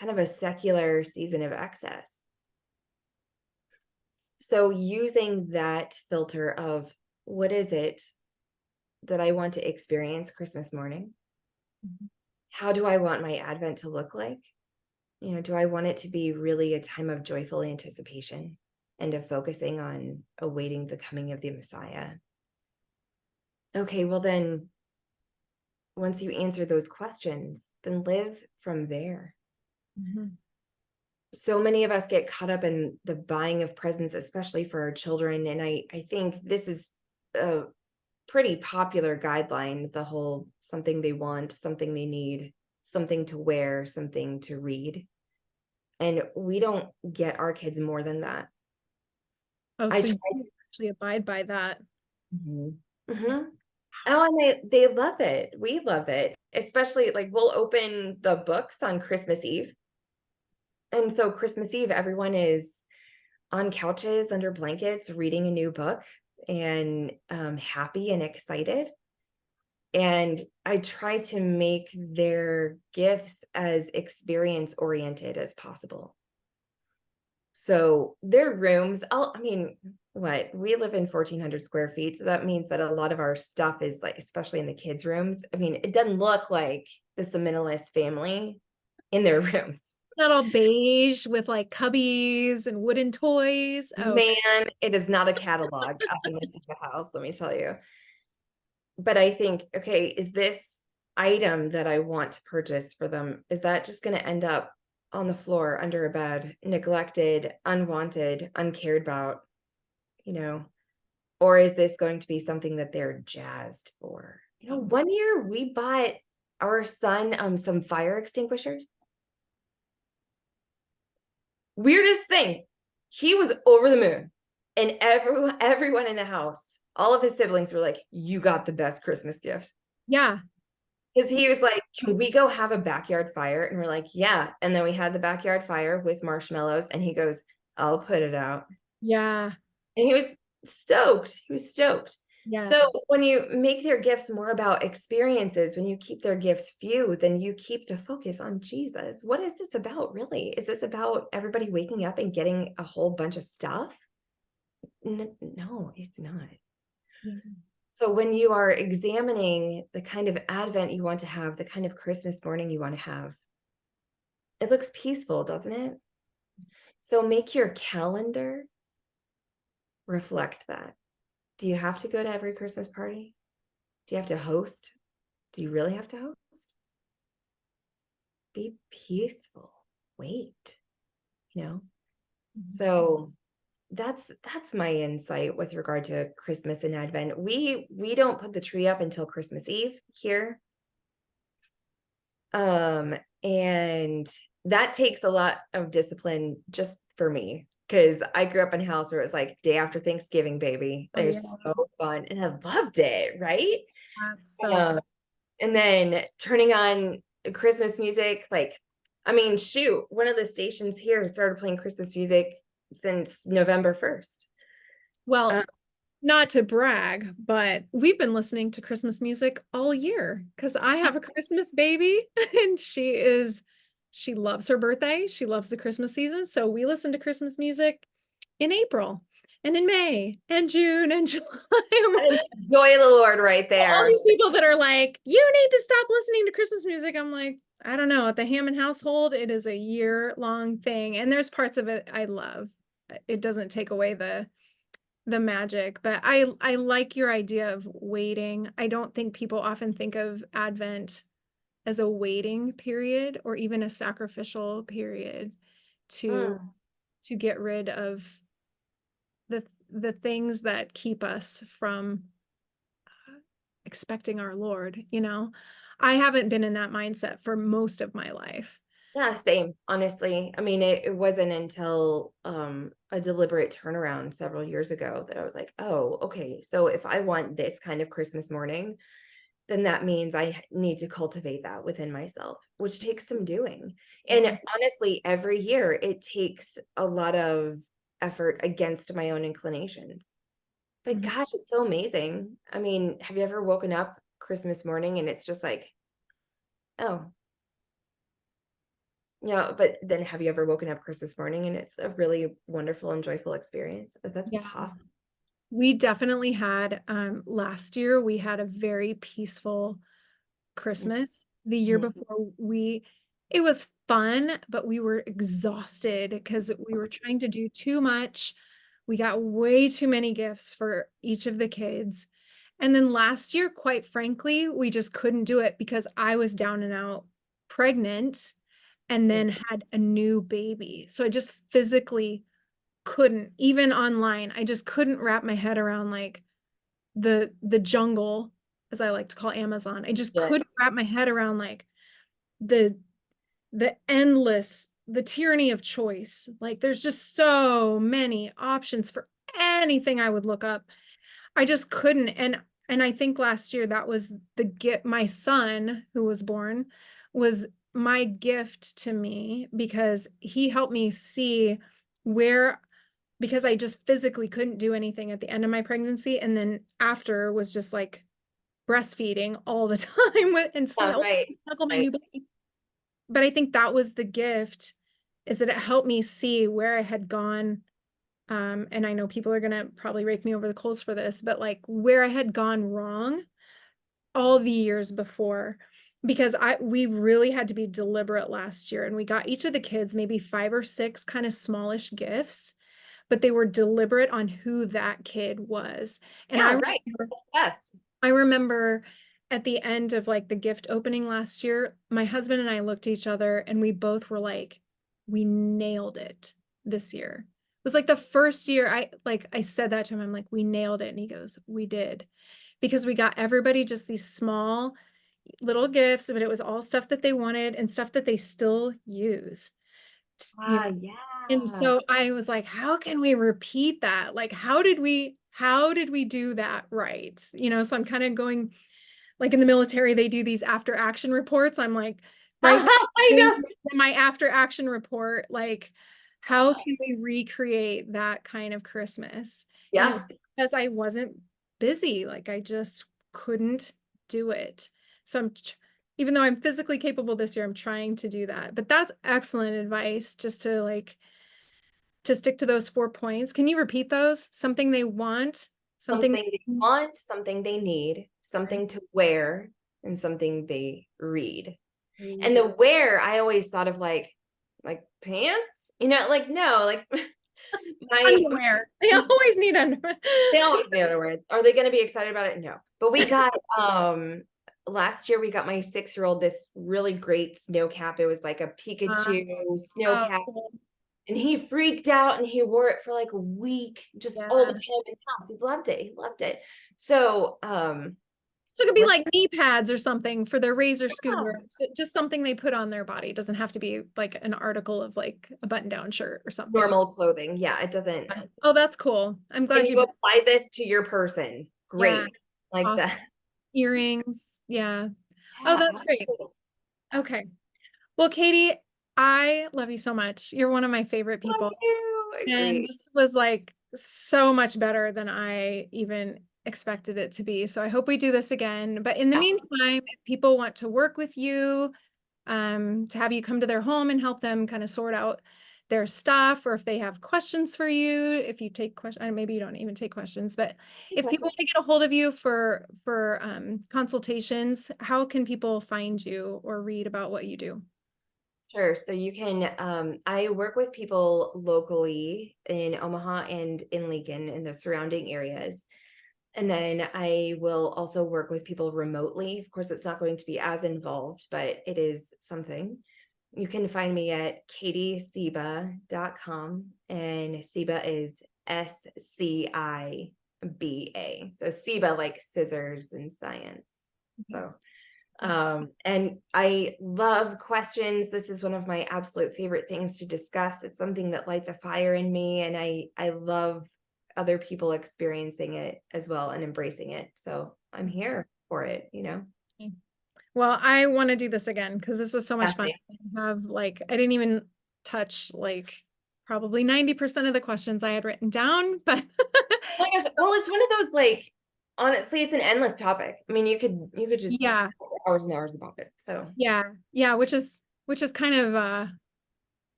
kind of a secular season of excess. So, using that filter of what is it that I want to experience Christmas morning? Mhm. How do I want my Advent to look like? You know, do I want it to be really a time of joyful anticipation and of focusing on awaiting the coming of the Messiah? Okay, well, then once you answer those questions, then live from there. Mhm. so many of us get caught up in the buying of presents especially for our children and i i think this is a pretty popular guideline the whole something they want something they need something to wear something to read and we don't get our kids more than that oh I so you try- actually abide by that Mhm. Oh, and they they love it. We love it. Especially like we'll open the books on Christmas Eve. And so Christmas Eve, everyone is on couches under blankets reading a new book and um, happy and excited. And I try to make their gifts as experience oriented as possible. So their rooms, I'll, I mean, what we live in 1400 square feet. So that means that a lot of our stuff is like, especially in the kids' rooms. I mean, it doesn't look like this minimalist family in their rooms. not all beige with like cubbies and wooden toys oh Man, it is not a catalog up in this house, let me tell you. But I think, okay, is this item that I want to purchase for them, is that just gonna end up on the floor under a bed, neglected, unwanted, uncared about? You know, or is this going to be something that they're jazzed for? You know, one year we bought our son um some fire extinguishers. Weirdest thing, he was over the moon, and everyone everyone in the house, all of his siblings were like, "You got the best Christmas gift." yeah Because he was like, Can we go have a backyard fire? And we're like, Yeah. And then we had the backyard fire with marshmallows, and he goes, I'll put it out. yeah And he was stoked. He was stoked. yeah So when you make their gifts more about experiences, when you keep their gifts few, then you keep the focus on Jesus. What is this about, really? Is this about everybody waking up and getting a whole bunch of stuff? No, it's not. Yeah. So when you are examining the kind of Advent you want to have, the kind of Christmas morning you want to have, it looks peaceful, doesn't it? So make your calendar reflect that. Do you have to go to every Christmas party? Do you have to host? Do you really have to host? Be peaceful. Wait. You know? Mhm. So that's that's my insight with regard to Christmas and Advent. We we don't put the tree up until Christmas Eve here. Um, and that takes a lot of discipline just for me because I grew up in a house where it was like day after Thanksgiving, baby. Oh, It was yeah. so fun and I loved it, right? That's so Um, and then turning on Christmas music, like, I mean, shoot, one of the stations here started playing Christmas music since November 1st. well, uh, not to brag, but we've been listening to Christmas music all year because I have a Christmas baby and she is she loves her birthday. She loves the Christmas season. So we listen to Christmas music in April and in May and June and July. That is the Joy of the Lord right there. all there. these people that are like, you need to stop listening to Christmas music. I'm like, I don't know. At the Hammond household, it is a year long thing. And there's parts of it I love. It doesn't take away the the magic, but I I like your idea of waiting. I don't think people often think of Advent as a waiting period or even a sacrificial period to Mm. to get rid of the the things that keep us from uh, expecting our Lord, you know? I haven't been in that mindset for most of my life. Yeah, same, honestly. I mean, it, it wasn't until um a deliberate turnaround several years ago that I was like, oh, okay, so if I want this kind of Christmas morning, then that means i need to cultivate that within myself, which takes some doing. And honestly, every year it takes a lot of effort against my own inclinations. But Mhm. gosh, it's so amazing. I mean, have you ever woken up Christmas morning and it's just like, oh, you know, but then have you ever woken up Christmas morning and it's a really wonderful and joyful experience? That's Yeah. possible. We definitely had um last year we had a very peaceful Christmas. The year Mhm. before we it was fun, but we were exhausted because we were trying to do too much. We got way too many gifts for each of the kids. And then last year, quite frankly, we just couldn't do it because I was down and out pregnant and then had a new baby. So I just physically couldn't, even online, I just couldn't wrap my head around like the the jungle, as I like to call Amazon. I just Yeah. couldn't wrap my head around like the the endless the tyranny of choice. Like there's just so many options for anything I would look up. I just couldn't and and I think last year that was the get my son who was born was my gift to me because he helped me see where because I just physically couldn't do anything at the end of my pregnancy and then after was just like breastfeeding all the time with and Yeah, snuggle, right, snuggle my right. new baby. But I think that was the gift is that it helped me see where I had gone um and I know people are going to probably rake me over the coals for this, but like where I had gone wrong all the years before because I we really had to be deliberate last year and we got each of the kids maybe 5 or 6 kind of smallish gifts but they were deliberate on who that kid was. And I right. remember That's. I remember at the end of like the gift opening last year, my husband and I looked at each other and we both were like, we nailed it this year. It was like the first year I like I said that to him. I'm like, we nailed it. And he goes, We did. Because we got everybody just these small little gifts, but it was all stuff that they wanted and stuff that they still use. T- you know, Ah, and yeah. so I was like, how can we repeat that? Like, how did we, how did we do that right? You know, so I'm kind of going like in the military, they do these after action reports. I'm like, right I know. doing my after action report, like, how can we recreate that kind of Christmas? And it Yeah. was because I wasn't busy, like I just couldn't do it. So I'm tr- even though I'm physically capable this year, I'm trying to do that. But that's excellent advice just to like to stick to those four points. Can you repeat those? Something they want, something Something they want, something they need, something to wear, and something they read. And the wear, I always thought of like like pants, you know, like no, like my underwear. They always need underwear. they always need underwear. Are they gonna be excited about it? No. But we got um last year we got my six-year-old this really great snow cap. It was like a Pikachu snow Oh, cap. cool. and he freaked out and he wore it for like a week, just all the Yeah. time in the house. He loved it. He loved it. So, um, So it could be like knee pads or something for their razor scooter. So just something they put on their body. It doesn't have to be like an article of like a button down shirt or something. normal clothing. Yeah, it doesn't. Yeah. Oh, that's cool. I'm Can glad you you apply this to your person? Great. Like awesome. that. Earrings. Yeah. Yeah, Oh, that's great. absolutely. Okay. Well, Katie, I love you so much. You're one of my favorite people. Love you. And this was like so much better than I even expected it to be. So I hope we do this again. But in the meantime, if people want to work with you, um, to have you come to their home and help them kind of sort out their stuff, or if they have questions for you, if you take questions, maybe you don't even take questions, but if people want to get a hold of you for for um, consultations, how can people find you or read about what you do? Sure. So you can, um, I work with people locally in Omaha and in Lincoln in the surrounding areas. And then I will also work with people remotely. Of course, it's not going to be as involved, but it is something. You can find me at katiesciba.com and Sciba is S C I B A. So Sciba like scissors and science. So um, and I love questions. This is one of my absolute favorite things to discuss. It's something that lights a fire in me, and I I love other people experiencing it as well and embracing it. So I'm here for it, you know. Well, I want to do this again because this was so much fun. I have like I didn't even touch like probably 90% of the questions I had written down, but Oh my gosh. Well, it's one of those like honestly, it's an endless topic. I mean, you could you could just Yeah. hours and hours about it. So yeah, yeah, which is which is kind of uh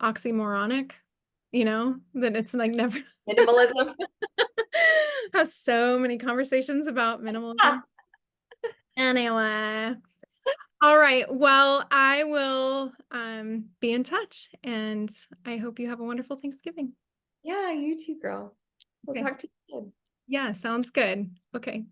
oxymoronic, you know, that it's like never minimalism. have so many conversations about minimalism. anyway. All right. Well, I will um be in touch and I hope you have a wonderful Thanksgiving. yeah, you too, girl. We'll Okay. talk to you soon. Yeah, sounds good. Okay.